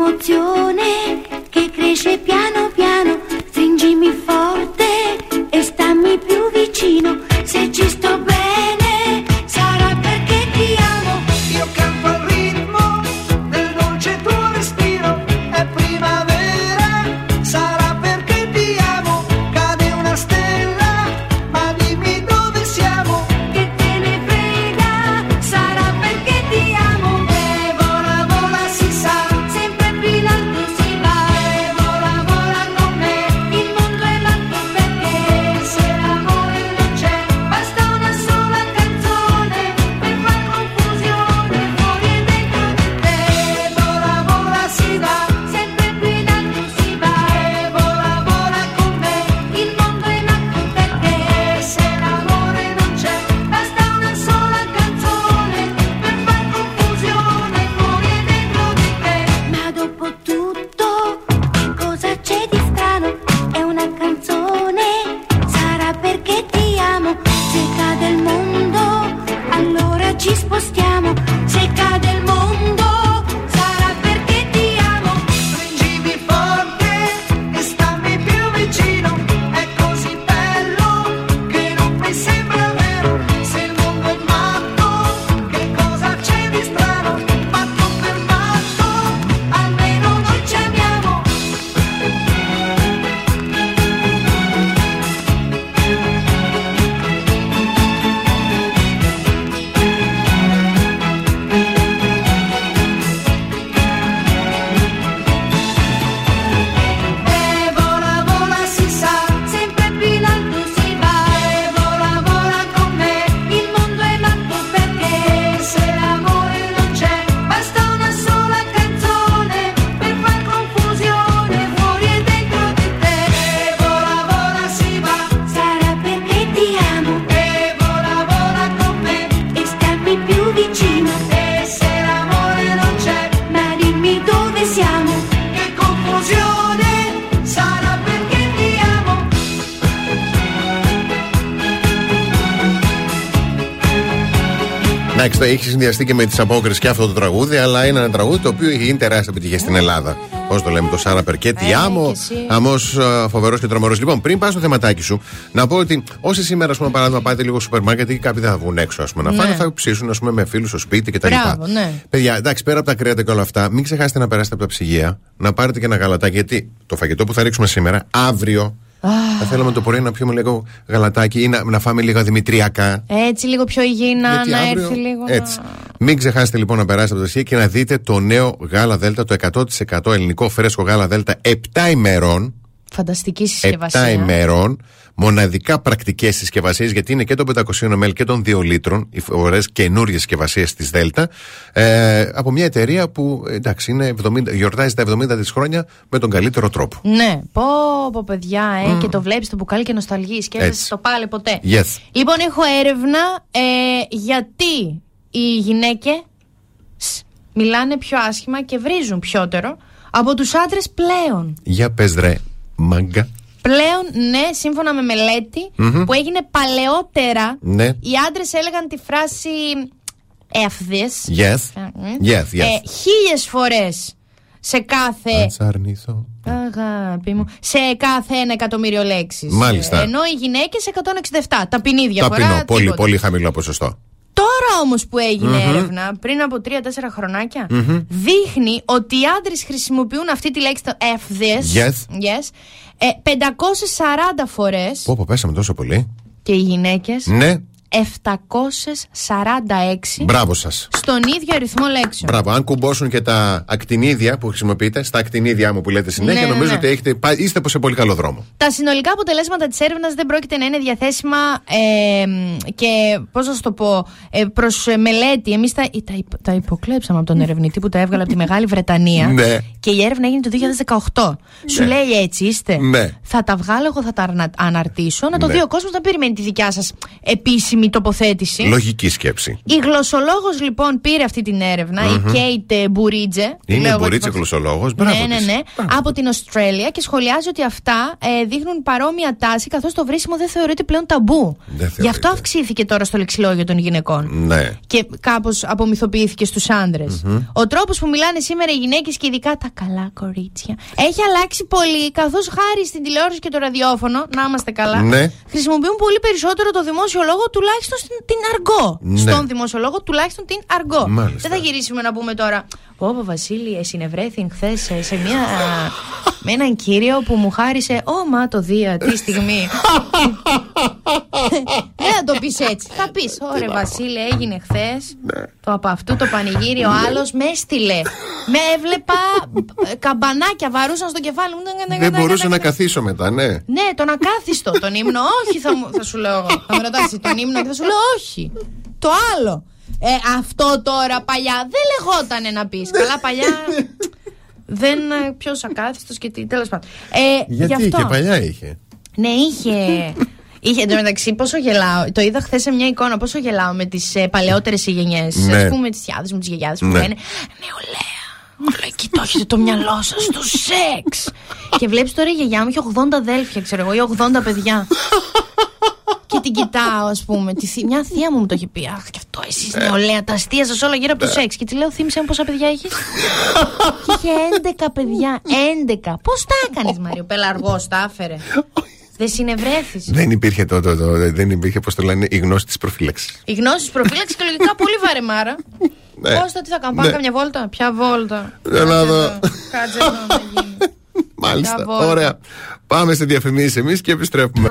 Un'emozione che cresce piano piano, συνδυαστεί και με τις απόκρισει και αυτό το τραγούδι, αλλά είναι ένα τραγούδι το οποίο έχει γίνει τεράστια επιτυχία στην Ελλάδα. Πώς το λέμε, το Σάρα Περκέτη, άμμο, αμό φοβερός και τρομερός. Λοιπόν, πριν πα στο θεματάκι σου, να πω ότι όσοι σήμερα, ας πούμε, παράδειγμα, πάτε λίγο στο σούπερ μάρκετ ή κάποιοι δεν θα βγουν έξω, ας πούμε, να Ναι. φάνε, θα ψήσουν, ας πούμε, με φίλους στο σπίτι κτλ. Μπράβο, ναι. Παιδιά, εντάξει, πέρα από τα κρέατα και όλα αυτά, μην ξεχάσετε να περάσετε από τα ψυγεία, να πάρετε και ένα γαλατάκι. Γιατί το φαγητό που θα ρίξουμε σήμερα, αύριο, θα θέλαμε το πρωί να πιούμε λίγο γαλατάκι ή να, να φάμε λίγα δημητριακά. Έτσι λίγο πιο υγιεινά, Γιατί να αύριο- έρθει λίγο. Έτσι. Μην ξεχάσετε λοιπόν να περάσετε από το ψυγεία και να δείτε το νέο γάλα Δέλτα, το 100% ελληνικό φρέσκο γάλα Δέλτα 7 ημερών. Φανταστική 7 συσκευασία. ημερών. Μοναδικά πρακτικές συσκευασίες, γιατί είναι και των 500 ml και των 2 λίτρων, οι ωραίες καινούριε συσκευασίες της Δέλτα, ε, από μια εταιρεία που εντάξει, είναι 70, γιορτάζει τα 70 της χρόνια με τον καλύτερο τρόπο. Ναι, πω, πω παιδιά, ε, και το βλέπεις το μπουκάλι και νοσταλγείς. Και Έτσι. έφτασε το πάλι ποτέ. Yes. Λοιπόν, έχω έρευνα ε, γιατί οι γυναίκε μιλάνε πιο άσχημα και βρίζουν πιότερο από τους άντρες πλέον. Για πες ρε, μάγκα. Πλέον, ναι, σύμφωνα με μελέτη Μμμ. που έγινε παλαιότερα, Ναι. οι άντρες έλεγαν τη φράση F this. Yes. Yes, yes. Ε, χίλιες φορές σε κάθε Αν σ' αρνηθώ. Αγάπη μου. Σε κάθε ένα εκατομμύριο λέξεις. Μάλιστα. Ενώ οι γυναίκες 167. Ταπεινή διαφορά. Ταπεινό, πολύ, τίποτα. πολύ χαμηλό ποσοστό. Τώρα όμως που έγινε Μμμ. έρευνα, πριν από 3-4 χρονάκια, Μμμ. δείχνει ότι οι άντρες χρησιμοποιούν αυτή τη λέξη το F this. Yes. Yes. Ε, 540 φορές Πω, πω, πέσαμε τόσο πολύ. και οι γυναίκες Ναι, 746 μπράβο σας. στον ίδιο αριθμό λέξεων. Μπράβο, αν κουμπώσουν και τα ακτινίδια που χρησιμοποιείτε, στα ακτινίδια μου που λέτε συνέχεια, Ναι, ναι, νομίζω ναι. ότι έχετε, πά- είστε σε πολύ καλό δρόμο. Τα συνολικά αποτελέσματα της έρευνας δεν πρόκειται να είναι διαθέσιμα ε, και πώς να σου το πω, ε, προς μελέτη. Εμείς τα, τα, υπο- τα υποκλέψαμε από τον ερευνητή που τα έβγαλε από τη Μεγάλη Βρετανία. Ναι. Και η έρευνα έγινε το 2018. Σου λέει έτσι είστε. Ναι. Θα τα βγάλω, εγώ θα τα αρνα- αναρτήσω. Να το Ναι. δει ο κόσμος να περιμένει τη δικιά σας επίσημη τοποθέτηση. Λογική σκέψη. Η γλωσσολόγος λοιπόν πήρε αυτή την έρευνα, Μμμ. η Κέιτ ε, Μπουρίτζε. τη λέω Είναι εγώ μπορίτσα την γλωσσολόγος. ναι, ναι, ναι. Από την Αυστραλία και σχολιάζει ότι αυτά ε, δείχνουν παρόμοια τάση καθώς το βρίσιμο δεν θεωρείται πλέον ταμπού. θεωρείται. Γι' αυτό αυξήθηκε τώρα στο λεξιλόγιο των γυναικών. Ναι. Και κάπως απομυθοποιήθηκε στους άντρες. Μμμ. Ο τρόπος που μιλάνε σήμερα οι γυναίκες και ειδικά τα καλά κορίτσια έχει αλλάξει πολύ καθώς χάρη στην τηλεόραση και το ραδιόφωνο, να είμαστε καλά, Ναι. χρησιμοποιούν πολύ περισσότερο το δημόσιο λόγο τουλάχιστον στην, την αργό. Ναι. Στον δημόσιο λόγο τουλάχιστον την αργό. Μάλιστα. Δεν θα γυρίσουμε να πούμε τώρα. Πω, πω Βασίλη, συνευρέθη χθες σε μια. με έναν κύριο που μου χάρισε. Ω, μα το Δία, τι στιγμή. Δεν θα το πεις έτσι. Θα πεις, Ωρε Βασίλη, έγινε χθες. Ναι. Το από αυτού το πανηγύρι, ο άλλος με έστειλε. Με έβλεπα ε, καμπανάκια βαρούσαν στο κεφάλι μου. Δεν μπορούσα να καθίσω μετά, ναι. Ναι, τον ακάθιστο, τον ύμνο, όχι θα, μου, θα σου λέω εγώ. Θα με ρωτάσει τον ύμνο και θα σου λέω όχι. Το άλλο. Ε, αυτό τώρα παλιά δεν λεγόταν να πεις. Καλά, παλιά. δεν. Ποιος ακάθιστος και τι. Τέλος πάντων. Ε, Γιατί γι' αυτό. και παλιά είχε. Ναι, είχε. Είχε εν τω μεταξύ πόσο γελάω. Το είδα χθες σε μια εικόνα πόσο γελάω με τις ε, παλαιότερες γενιές. Ναι. Α πούμε τις θιάδε μου, τις γιαγιάδες που Ναι. λένε Νεολαία. Όλα εκεί το έχετε το μυαλό σας στο σεξ. και βλέπεις τώρα η γιαγιά μου έχει 80 αδέλφια, ξέρω εγώ, ή 80 παιδιά. Και την κοιτάω, ας πούμε. Τη, θη- μια θεία μου μου το έχει πει. Αχ, και αυτό εσείς νεολαία, τα αστεία σα όλα γύρω από το σεξ. Και τη λέω, θύμισε μου πόσα παιδιά έχει. και είχε 11 παιδιά. 11. Πώς τα έκανες, Μάριο, πελαργός, τα έφερε. Δεν συνευρέθη. Δεν υπήρχε το, το, το- δεν υπήρχε, πώς το λένε, η γνώση της προφύλαξης. Η γνώση προφύλαξης και λογικά πολύ βαρεμάρα. Ναι. Κώστα, τι θα κάνω, πάμε Ναι. καμιά βόλτα; Ποια βόλτα; Για να δω. Κάτσε εδώ να γίνει. Μάλιστα. Μπράβο. Ωραία. Πάμε σε διαφημίσεις εμείς και επιστρέφουμε.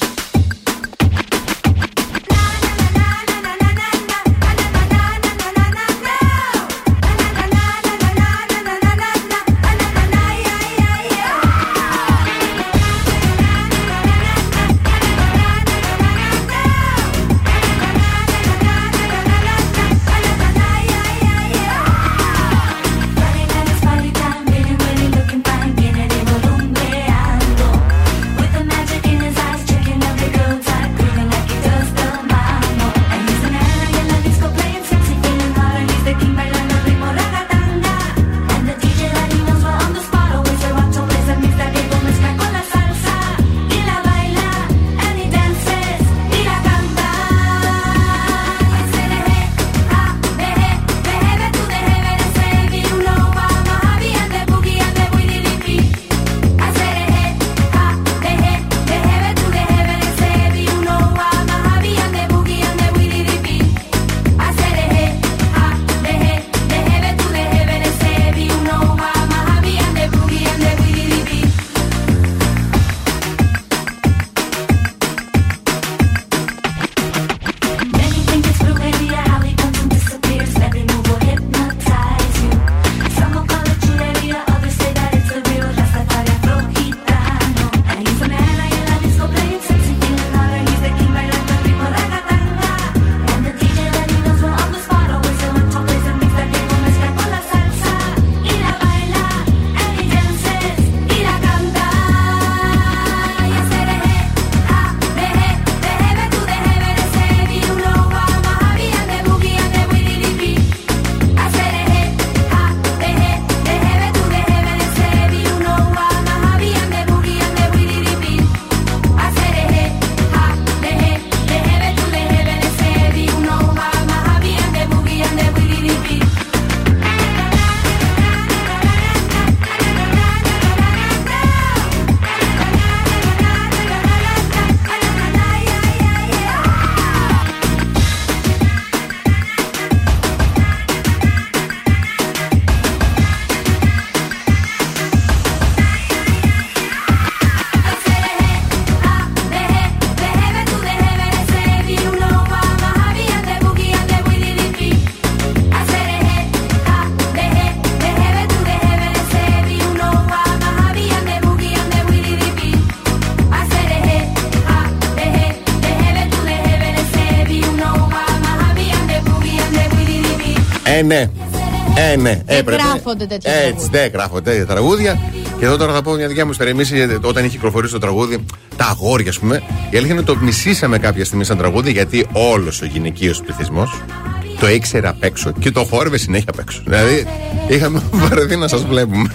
Ε, ναι. Ε, ναι. Έπρεπε. γράφονται τέτοια Έτσι, δεν γράφονται τέτοια τραγούδια. Και εδώ τώρα θα πω μια δικιά μου ιστορία. Εμείς, ε, όταν είχε κυκλοφορήσει το τραγούδι, τα αγόρια, ας πούμε, η αλήθεια είναι ότι το μισήσαμε κάποια στιγμή σαν τραγούδι, γιατί όλος ο γυναικείος πληθυσμός το ήξερε απ' έξω και το χόρευε συνέχεια απ' έξω. Δηλαδή, είχαμε βαρεθεί να σας βλέπουμε.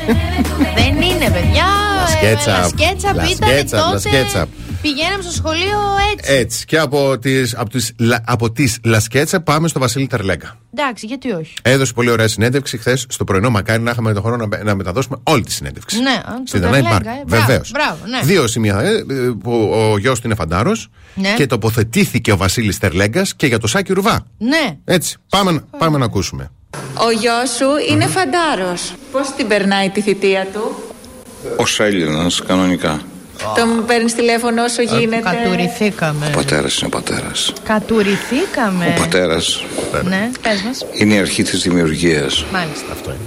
Δεν είναι, παιδιά. Λασκέτσαπ. Ε, Λασκέτσαπ ήταν Λασκέτσαπ, τότε. λασκέτσαπ. Πηγαίναμε στο σχολείο έτσι. Έτσι. Και από τις, από τις, λα- από τις Λασκέτσα πάμε στο Βασίλη Τερλέγκα. Εντάξει, γιατί όχι. Έδωσε πολύ ωραία συνέντευξη χθες στο πρωινό. Μακάρι να είχαμε τον χρόνο να, να μεταδώσουμε όλη τη συνέντευξη. Ναι, Στην το The Night Τερλέγκα, Park. ε. Μπράβο, Βεβαίως. Μπράβο, ναι. Δύο σημεία. ε, που ο γιος του είναι φαντάρος Ναι. και τοποθετήθηκε ο Βασίλης Τερλέγκας και για το Σάκη Ρουβά. Ναι. Έτσι. Πάμε, να- πάμε να ακούσουμε. Ο γιος σου είναι φαντάρος. Πώς την περνάει τη θητεία του; Ω Έλληνας, κανονικά. Τον παίρνεις τηλέφωνο όσο γίνεται. Κατουρηθήκαμε. Ο πατέρας είναι ο πατέρας. Κατουρηθήκαμε. Ο πατέρας Ναι, πες μας. είναι η αρχή της δημιουργίας. Μάλιστα. Αυτό είναι.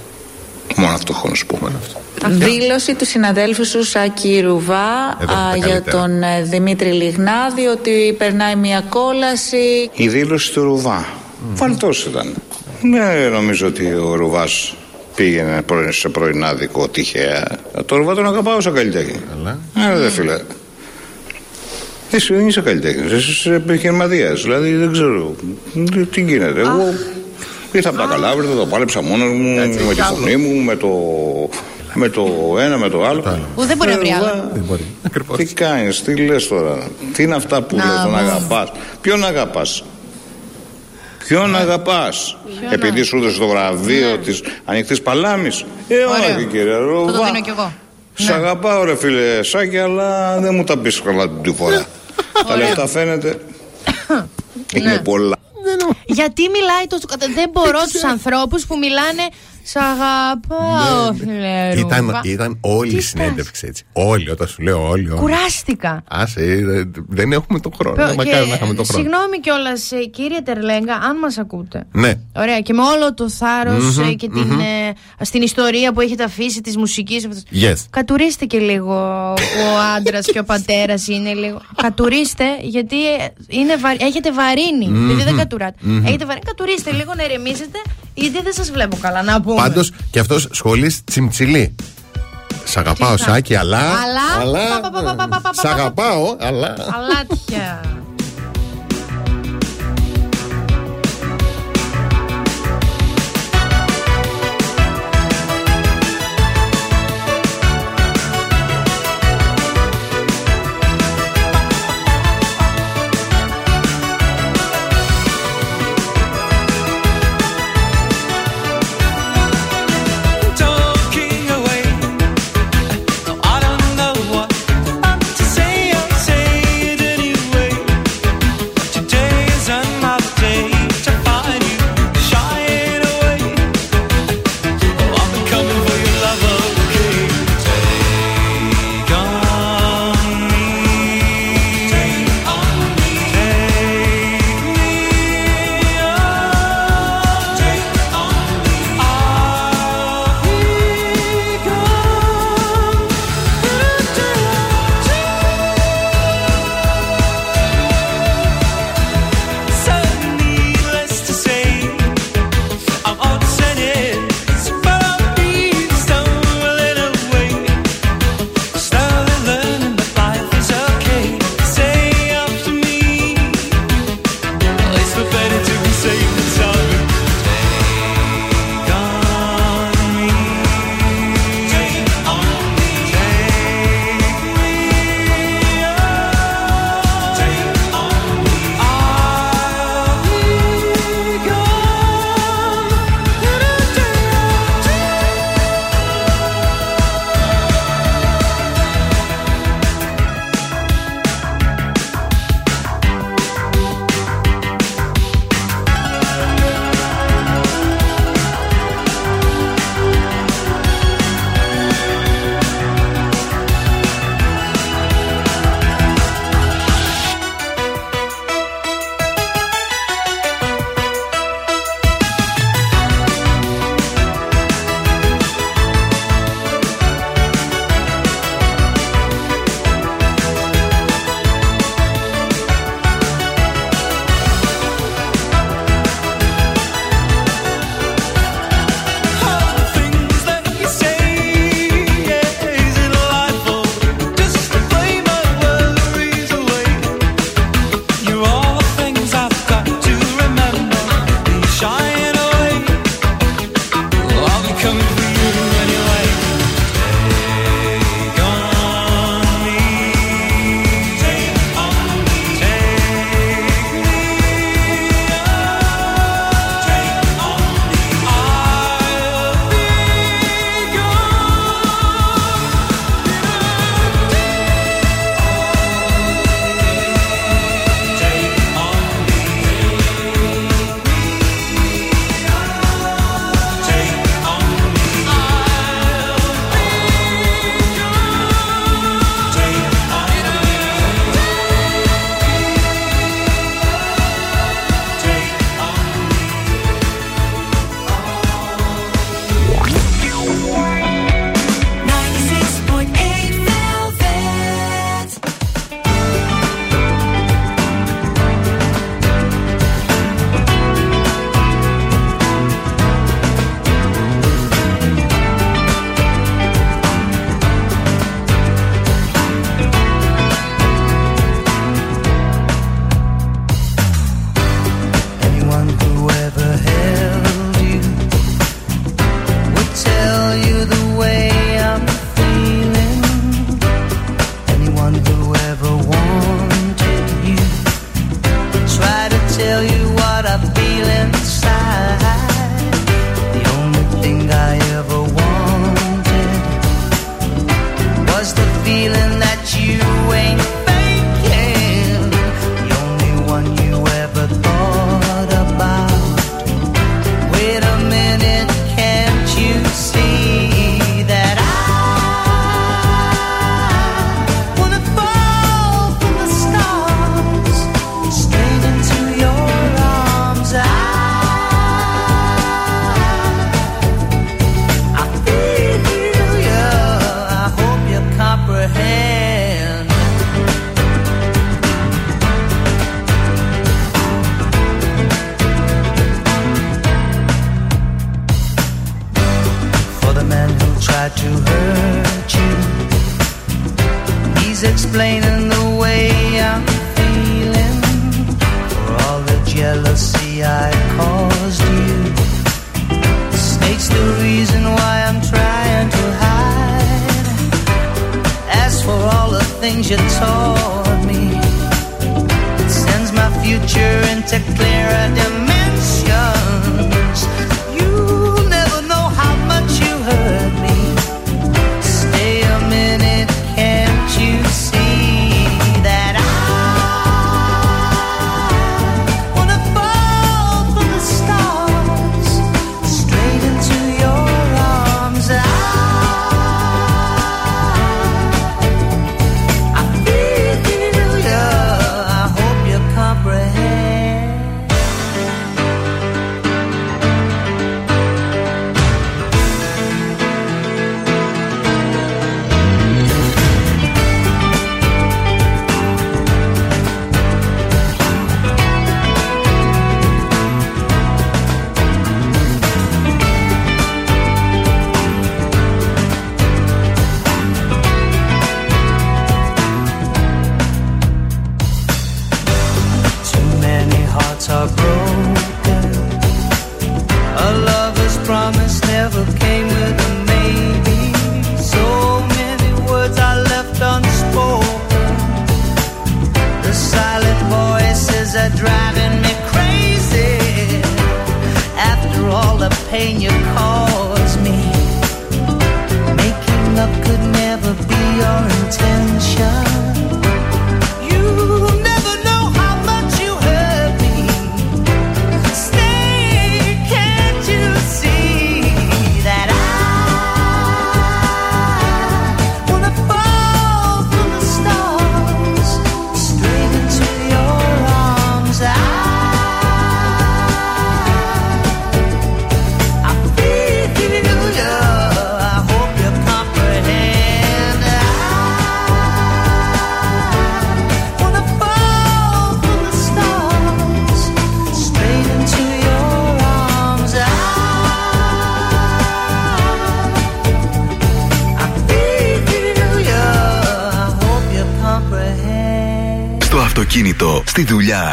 Μόνο αυτό έχω να σου πούμε. Δήλωση του συναδέλφου σου Σάκη Ρουβά Εδώ, τα α, για καλύτερα. τον ε, Δημήτρη Λιγνάδη ότι περνάει μια κόλαση. Η δήλωση του Ρουβά. Φαλτός ήταν. Δεν νομίζω ότι ο Ρουβάς πήγαινε πρώην- σε πρωινάδικο τυχαία. Το Ρουβά τον αγαπάω σαν καλλιτέχνη. Ε, δε φίλε. Εσύ δεν είσαι καλλιτέχνης, είσαι επιχειρηματίας. Δηλαδή δεν ξέρω τι- τι γίνεται. Εγώ ήρθα από τα Καλάβρητα, το πάλεψα μόνος μου με τη κι άλλο. φωνή μου, με το, με το ένα, με το άλλο. Που δεν μπορεί να Ε, βρει Ρουβά, άλλο. Δεν μπορεί. τι κάνεις, τι λες τώρα, τι είναι αυτά που Να, λες, τον μου. αγαπάς. Ποιον αγαπάς, Ποιον αγαπάς, Επειδή σου έδωσε το βραβείο της ανοιχτής παλάμης. Ε, Ωραίο. όχι κύριε Θα το Ρουβά. δίνω κι εγώ. Σ' αγαπάω ρε φίλε Σάκη αλλά δεν μου τα πεις καλά την του φορά Τα λεφτά φαίνεται Είναι πολλά Γιατί μιλάει τόσο. κατα- Δεν μπορώ τους ανθρώπους που μιλάνε. Σ' αγαπάω, φιλερούβα. Ναι, Ήταν, ήταν όλη η συνέντευξη έτσι. Όλοι, όταν σου λέω όλοι. όλοι. Κουράστηκα. Άσε, ε, δεν έχουμε τον χρόνο. Και- Μακάρι να είχαμε τον χρόνο. Συγγνώμη κιόλας, κύριε Τερλέγκα, αν μας ακούτε. Ναι. Ωραία, και με όλο το θάρρος Μμμ, και την, μμμ. ε, στην ιστορία που έχετε αφήσει της μουσικής. Yes. Κατουρίστε και λίγο που ο άντρας και ο πατέρας είναι λίγο. Κατουρίστε, γιατί ε, είναι βα... έχετε βαρύνει. Μμμ. Γιατί δεν κατουράτε. Μμμ. Έχετε βαρύνει, κατουρίστε λίγο να ηρεμήσετε, γιατί δεν σας βλέπω καλά να πούμε. Πάντως και αυτός σχολεί τσιμτσιλί. Σ' αγαπάω, Τι θα- Σάκη, αλλά. Αλλά- αλλά πα, πα, πα, πα, πα, πα, Σ' πα, πα. αγαπάω, αλλά. Αλάτια.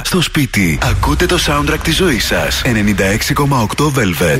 στο σπίτι. Ακούτε το soundtrack της ζωής σας. 96,8 Velvet.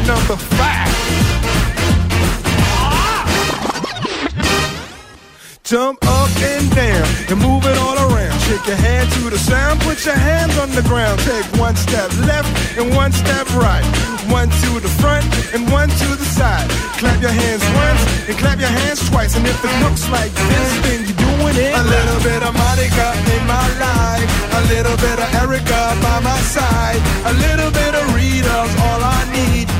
Mambo number five. Jump up and down and move it all around. Shake your hand to the sound, put your hands on the ground. Take one step left and one step right. One to the front and one to the side. Clap your hands once and clap your hands twice. And if it looks like this, then you're doing it. A little bit of Monica in my life. A little bit of Erica by my side. A little bit of Rita's all I need.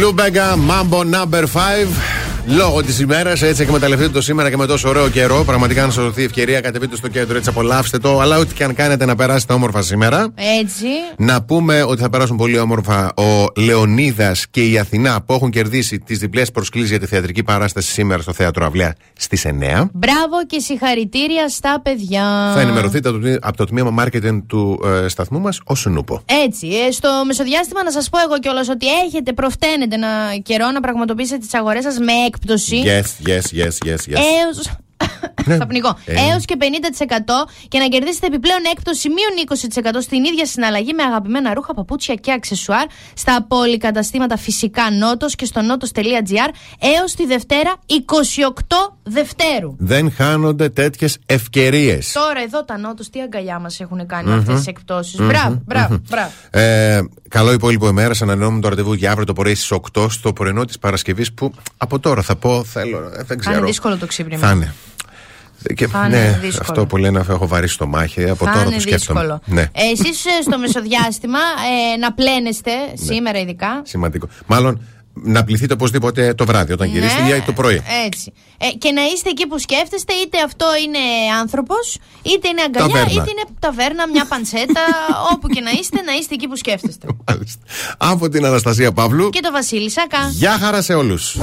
Λούμπεγκα, Mambo number 5. Λόγω της ημέρας, έτσι εκμεταλλευτείτε το σήμερα και με τόσο ωραίο καιρό. Πραγματικά, αν σας δοθεί ευκαιρία, κατεβείτε στο κέντρο, έτσι απολαύστε το. Αλλά ό,τι και αν κάνετε να περάσετε όμορφα σήμερα. Έτσι. Να πούμε ότι θα περάσουν πολύ όμορφα ο Λεωνίδας και η Αθηνά που έχουν κερδίσει τις διπλές προσκλήσεις για τη θεατρική παράσταση σήμερα στο θέατρο Αυλαία στις 9. Μπράβο και συγχαρητήρια στα παιδιά. Θα ενημερωθείτε από το, από το τμήμα marketing του ε, σταθμού μας ω Νούπο. Έτσι, ε, στο μεσοδιάστημα να σας πω εγώ κιόλας ότι έχετε, προφταίνετε ένα καιρό να πραγματοποιήσετε τις αγορές σας με έκπτωση. Yes, yes, yes, yes, yes. Έως... Θα πνιγώ. Ε. Έως και 50% και να κερδίσετε επιπλέον έκπτωση μείον 20% στην ίδια συναλλαγή με αγαπημένα ρούχα, παπούτσια και αξεσουάρ στα πολυκαταστήματα φυσικά νότος και στο νότος.gr έως τη Δευτέρα 28 Δευτέρου. Δεν χάνονται τέτοιες ευκαιρίες. Τώρα εδώ τα νότος τι αγκαλιά μας έχουν κάνει Μμμ. αυτές τις εκπτώσεις. Μμμ. Μπράβο, μπράβο, Μμμ. μπράβο. Ε, καλό υπόλοιπο ημέρα. Ανανεώνουμε το ραντεβού για αύριο το πρωί στις 8 στο πρωινό της Παρασκευής που από τώρα θα πω θέλω. ε, δεν Θα ξέρω. είναι δύσκολο το ξύπνημα. Θα είναι. Και, Θα είναι ναι, δύσκολο. αυτό που λένε έχω βαρύ στο μάχη. Από Θα τώρα είναι το σκέφτομαι. δύσκολο. Ναι, Ε, εσείς ε, στο μεσοδιάστημα ε, να πλένεστε σήμερα ειδικά. σημαντικό. Μάλλον να πληθείτε οπωσδήποτε το βράδυ όταν γυρίσετε Ναι, ή το πρωί. Έτσι. Ε, και να είστε εκεί που σκέφτεστε, είτε αυτό είναι άνθρωπος, είτε είναι αγκαλιά, Ταβέρνα. είτε είναι ταβέρνα, μια παντσέτα. όπου και να είστε, να είστε εκεί που σκέφτεστε. Από την Αναστασία Παύλου. και το Βασίλη Σακά. Γεια χαρά σε όλους.